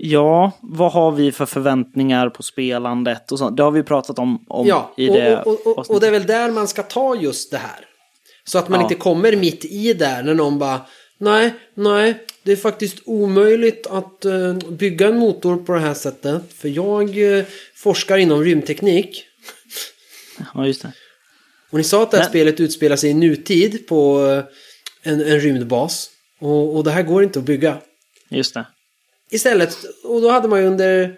Ja, vad har vi för förväntningar på spelandet och sånt? Det har vi pratat om, om Ja, i det och, och, och, och det är väl där man ska ta just det här. Så att man Ja. inte kommer mitt i där när någon bara Nej, nej, det är faktiskt omöjligt att eh, bygga en motor på det här sättet. För jag eh, forskar inom rymdteknik. Ja, just det. Och ni sa att det här Men- spelet utspelar sig i nutid på eh, en, en rymdbas. Och, och det här går inte att bygga. Just det. Istället, och då hade man ju under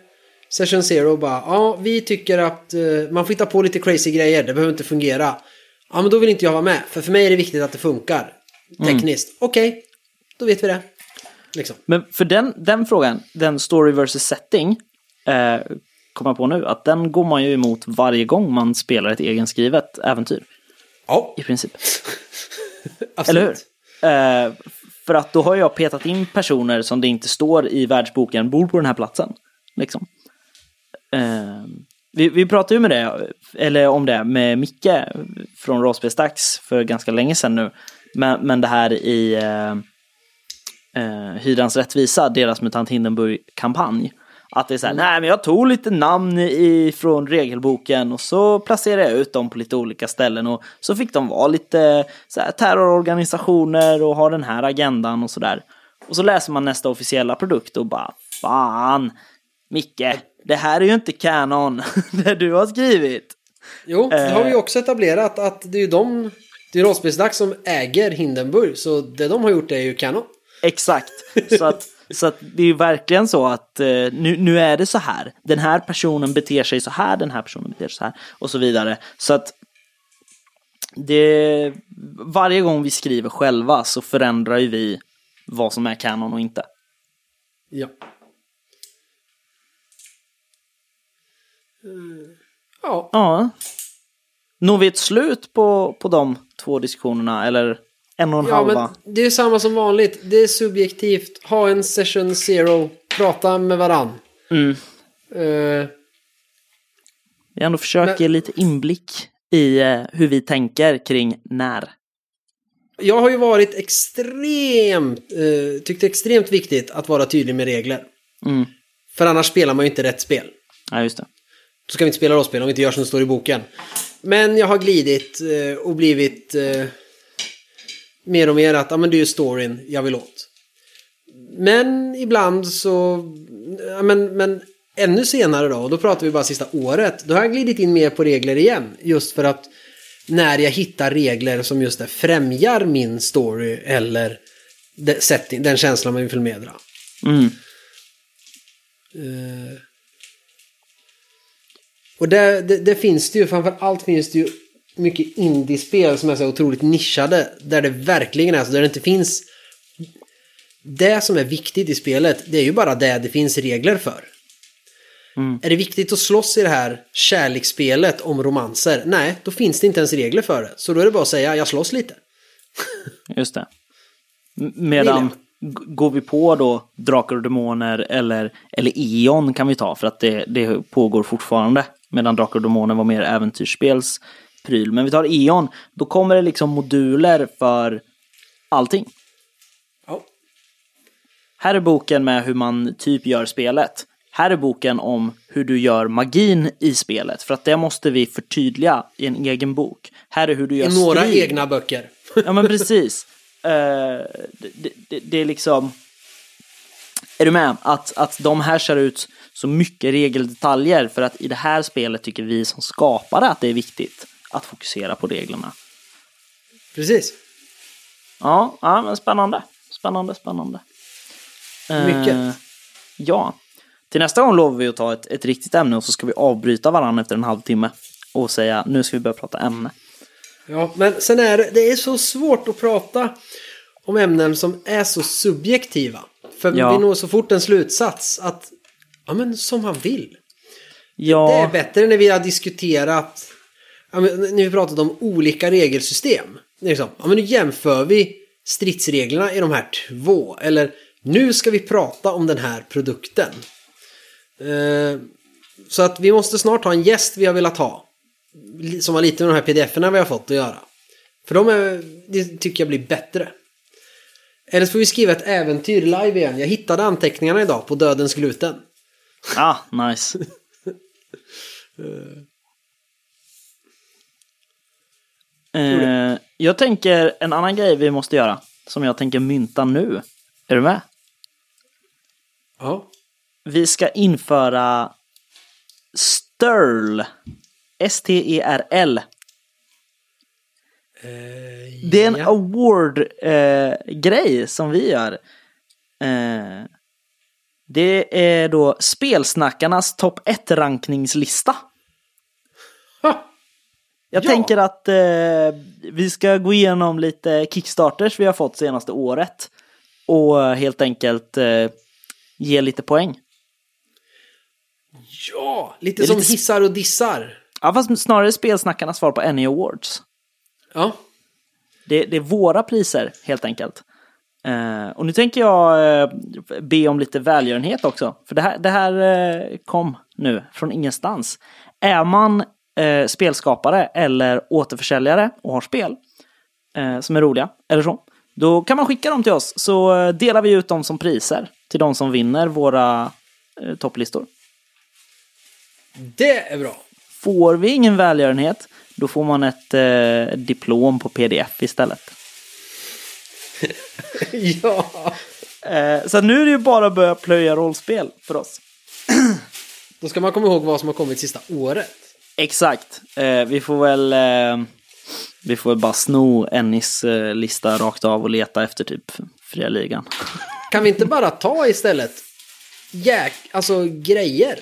Session Zero bara, ja vi tycker att eh, man får hitta på lite crazy grejer, det behöver inte fungera. Ja men då vill inte jag vara med, för för mig är det viktigt att det funkar. Tekniskt. Okej, då vet vi det. Liksom. Men för den, den frågan, den story versus setting, eh, kommer jag på nu, att den går man ju emot varje gång man spelar ett egenskrivet äventyr. Ja, I princip. absolut. Eller hur? Eh, för att då har jag petat in personer som det inte står i världsboken bor på den här platsen. Liksom. Eh, vi, vi pratade ju med det, eller om det med Micke från Rollspelsdags för ganska länge sedan nu. Men, men det här i eh, eh, Hydrans rättvisa, deras MUTANT Hindenburg-kampanj. Att det är så här, nej men jag tog lite namn i, från regelboken och så placerade jag ut dem på lite olika ställen och så fick de vara lite så här, terrororganisationer och ha den här agendan och sådär. Och så läser man nästa officiella produkt och bara, fan, Micke, det här är ju inte kanon, det du har skrivit. Jo, det har Eh. vi ju också etablerat att det är ju de, det är Rollspelsdags som äger Hindenburg, så det de har gjort är ju kanon. Exakt. Så att, så att det är ju verkligen så att eh, nu, nu är det så här. Den här personen beter sig så här, den här personen beter sig så här och så vidare. Så att det, varje gång vi skriver själva så förändrar ju vi vad som är kanon och inte. Ja. Eh, Ja, Ja. Når vi ett slut på, på de två diskussionerna eller en och en ja halva? men det är samma som vanligt. Det är subjektivt. Ha en session zero. Prata med varann. Mm. Eh, Vi ändå försöker Men- ge lite inblick i eh, hur vi tänker kring när. jag har ju varit extremt, eh, tyckt extremt viktigt att vara tydlig med regler. Mm. För annars spelar man ju inte rätt spel. Ja, just det. Då ska vi inte spela rollspel om vi inte gör som det står i boken. Men jag har glidit eh, och blivit eh, mer och mer att ja, men det är ju storyn jag vill åt. Men ibland så, ja, men, men ännu senare då, och då pratar vi bara sista året, då har jag glidit in mer på regler igen. Just för att när jag hittar regler som just det främjar min story eller det- setting, den känslan man vill förmedla. Mm. Eh, och det, det, det finns det ju, framför allt finns det ju mycket indiespel som är så otroligt nischade. Där det verkligen är så, där det inte finns... Det som är viktigt i spelet, det är ju bara det det finns regler för. Mm. Är det viktigt att slåss i det här kärleksspelet om romanser? Nej, då finns det inte ens regler för det. Så då är det bara att säga, jag slåss lite. Just det. Medan går vi på då Drakar och Demoner eller, eller E.ON kan vi ta för att det, det pågår fortfarande. Medan Drakar och Demoner var mer äventyrsspelspryl. Men vi tar E.ON, då kommer det liksom moduler för allting. Ja. Här är boken med hur man typ gör spelet. Här är boken om hur du gör magin i spelet. För att det måste vi förtydliga i en egen bok. Här är hur du gör I några strid. egna böcker. Ja men precis. Eh, det, det, det är liksom... Är du med? Att, att de här ser ut så mycket regeldetaljer för att i det här spelet tycker vi som skapare att det är viktigt att fokusera på reglerna. Precis. Ja, ja men spännande. Spännande, spännande. Eh, Mycket. ja. Till nästa gång lovar vi att ta ett, ett riktigt ämne och så ska vi avbryta varandra efter en halvtimme och säga nu ska vi börja prata ämne. Ja, men sen är det, det är så svårt att prata om ämnen som är så subjektiva. För Ja. vi når så fort en slutsats att, ja men som han vill. Ja, Det är bättre när vi har diskuterat, ja, men när vi pratat om olika regelsystem. Liksom, ja men nu jämför vi stridsreglerna i de här två. Eller nu ska vi prata om den här produkten. Eh, så att vi måste snart ha en gäst vi har velat ha. Som har lite med de här pdf-erna vi har fått att göra. För de är, det tycker jag blir bättre. Eller så får vi skriva ett äventyr live igen. Jag hittade anteckningarna idag på Dödens gluten. ah, nice. Eh, jag tänker en annan grej vi måste göra, som jag tänker mynta nu. Är du med? Ja. Vi ska införa Sterl. S-T-E-R-L. Det är en ja. award-grej som vi gör. Eh, det är då Spelsnackarnas topp 1-rankningslista. Jag Ja. tänker att eh, vi ska gå igenom lite kickstarters vi har fått senaste året. Och helt enkelt eh, ge lite poäng. Ja, lite som lite hissar och dissar. Ja, fast snarare Spelsnackarnas svar på Any Awards. Ja. Det, det är våra priser helt enkelt. Eh, och nu tänker jag eh, be om lite välgörenhet också. För det här, det här eh, kom nu från ingenstans. Är man eh, spelskapare eller återförsäljare och har spel eh, som är roliga eller så. Då kan man skicka dem till oss så eh, delar vi ut dem som priser till de som vinner våra eh, topplistor. Det är bra. Får vi ingen välgörenhet då får man ett eh, diplom på pdf istället. ja. Eh, så nu är det ju bara att börja plöja rollspel för oss. Då ska man komma ihåg vad som har kommit sista året. Exakt. Eh, vi får väl eh, vi får väl bara sno Ennis eh, lista rakt av och leta efter typ fria ligan. Kan vi inte bara ta istället jäk, alltså grejer?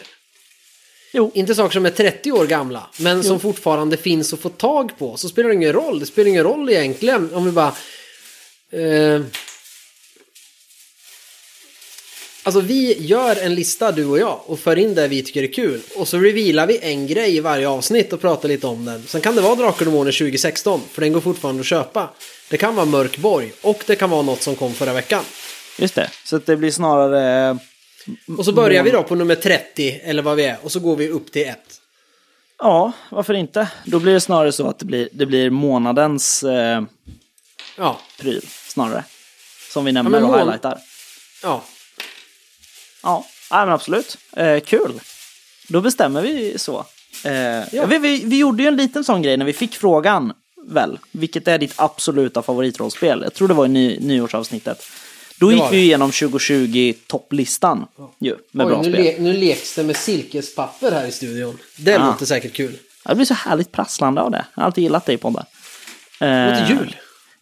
Jo. Inte saker som är 30 år gamla, men som fortfarande finns att få tag på. Så spelar det ingen roll. Det spelar ingen roll egentligen om vi bara... Eh, alltså vi gör en lista du och jag och för in det vi tycker är kul. Och så revealar vi en grej i varje avsnitt och pratar lite om den. Sen kan det vara Drakar och Demoner 2016, för den går fortfarande att köpa. Det kan vara Mörkborg och det kan vara något som kom förra veckan. Just det. Så att det blir snarare... eh, Och så börjar vi då på nummer 30 eller vad vi är och så går vi upp till 1. Ja, varför inte? Då blir det snarare så att det blir, det blir månadens eh, Ja, pryl, snarare. Som vi Ja, nämner men och highlightar. ja. Ja, ja men absolut. Eh, kul. Då bestämmer vi så. Eh, vi, vi, vi gjorde ju en liten sån grej när vi fick frågan, väl? Vilket är ditt absoluta favoritrollspel? Jag tror det var i ny, nyårsavsnittet. Då Det gick vi det. igenom 2020 topplistan ju, med bra Oj, nu, spel. le- nu leks det med silkespapper här i studion. Det Ja. låter säkert kul. Ja, Det blir så härligt prasslande av det. Jag har alltid gillat det i poddar. Det Eh, låter jul.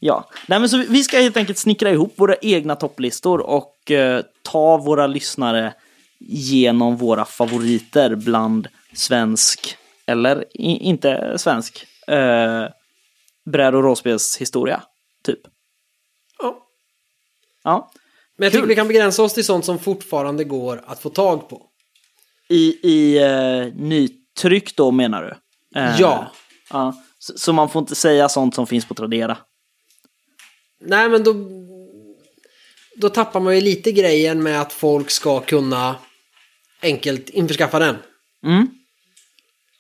Ja, Nej, men så vi- ska helt enkelt snickra ihop våra egna topplistor och eh, ta våra lyssnare genom våra favoriter bland svensk, eller i, inte svensk, eh, bräd och rollspelshistoria, typ. Ja. Ja. Men jag Kul. tycker vi kan begränsa oss till sånt som fortfarande går att få tag på. I, i eh, nytryck då menar du? Eh, Ja. ja. Så, så man får inte säga sånt som finns på Tradera? Nej, men då... Då tappar man ju lite grejen med att folk ska kunna enkelt införskaffa den. Mm.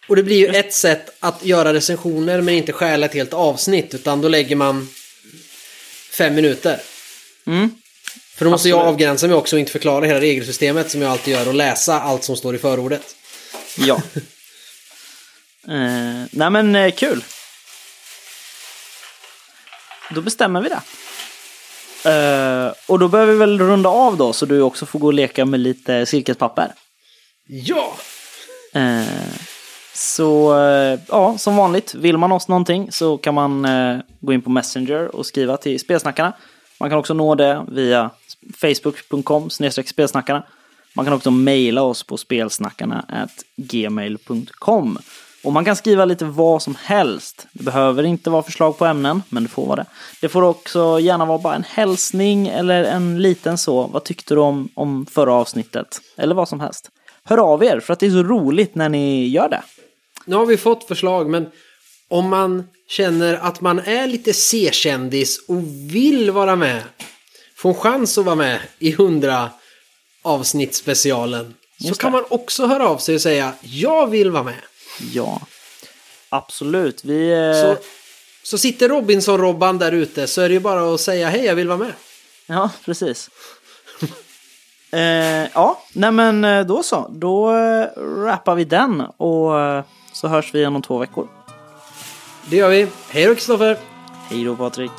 Och det blir ju ett sätt att göra recensioner men inte stjäla ett helt avsnitt utan då lägger man fem minuter. Mm. För då måste jag Absolut. avgränsa mig också och inte förklara hela regelsystemet som jag alltid gör och läsa allt som står i förordet. Ja. eh, nej men eh, kul. Då bestämmer vi det. Eh, och då behöver vi väl runda av då så du också får gå och leka med lite silkespapper. Ja! Eh, så eh, ja, som vanligt, vill man oss någonting så kan man gå in på Messenger och skriva till Spelsnackarna. Man kan också nå det via facebook.com spelsnackarna. Man kan också mejla oss på spelsnackarna gmail.com. Och man kan skriva lite vad som helst. Det behöver inte vara förslag på ämnen, men det får vara det. Det får också gärna vara bara en hälsning eller en liten så. Vad tyckte du om, om förra avsnittet? Eller vad som helst. Hör av er, för att det är så roligt när ni gör det. Nu har vi fått förslag, men om man känner att man är lite C-kändis och vill vara med, få en chans att vara med i 100 avsnitt specialen, så Just kan man också höra av sig och säga jag vill vara med. Ja, absolut. Vi... eh, Så, så sitter Robinson-Robban där ute så är det ju bara att säga hej jag vill vara med. Ja, precis. eh, ja, nej men eh, då så. Då eh, rappar vi den och så hörs vi igen om två veckor. Det gör vi. Hej då Kristoffer! Hej då Patrik.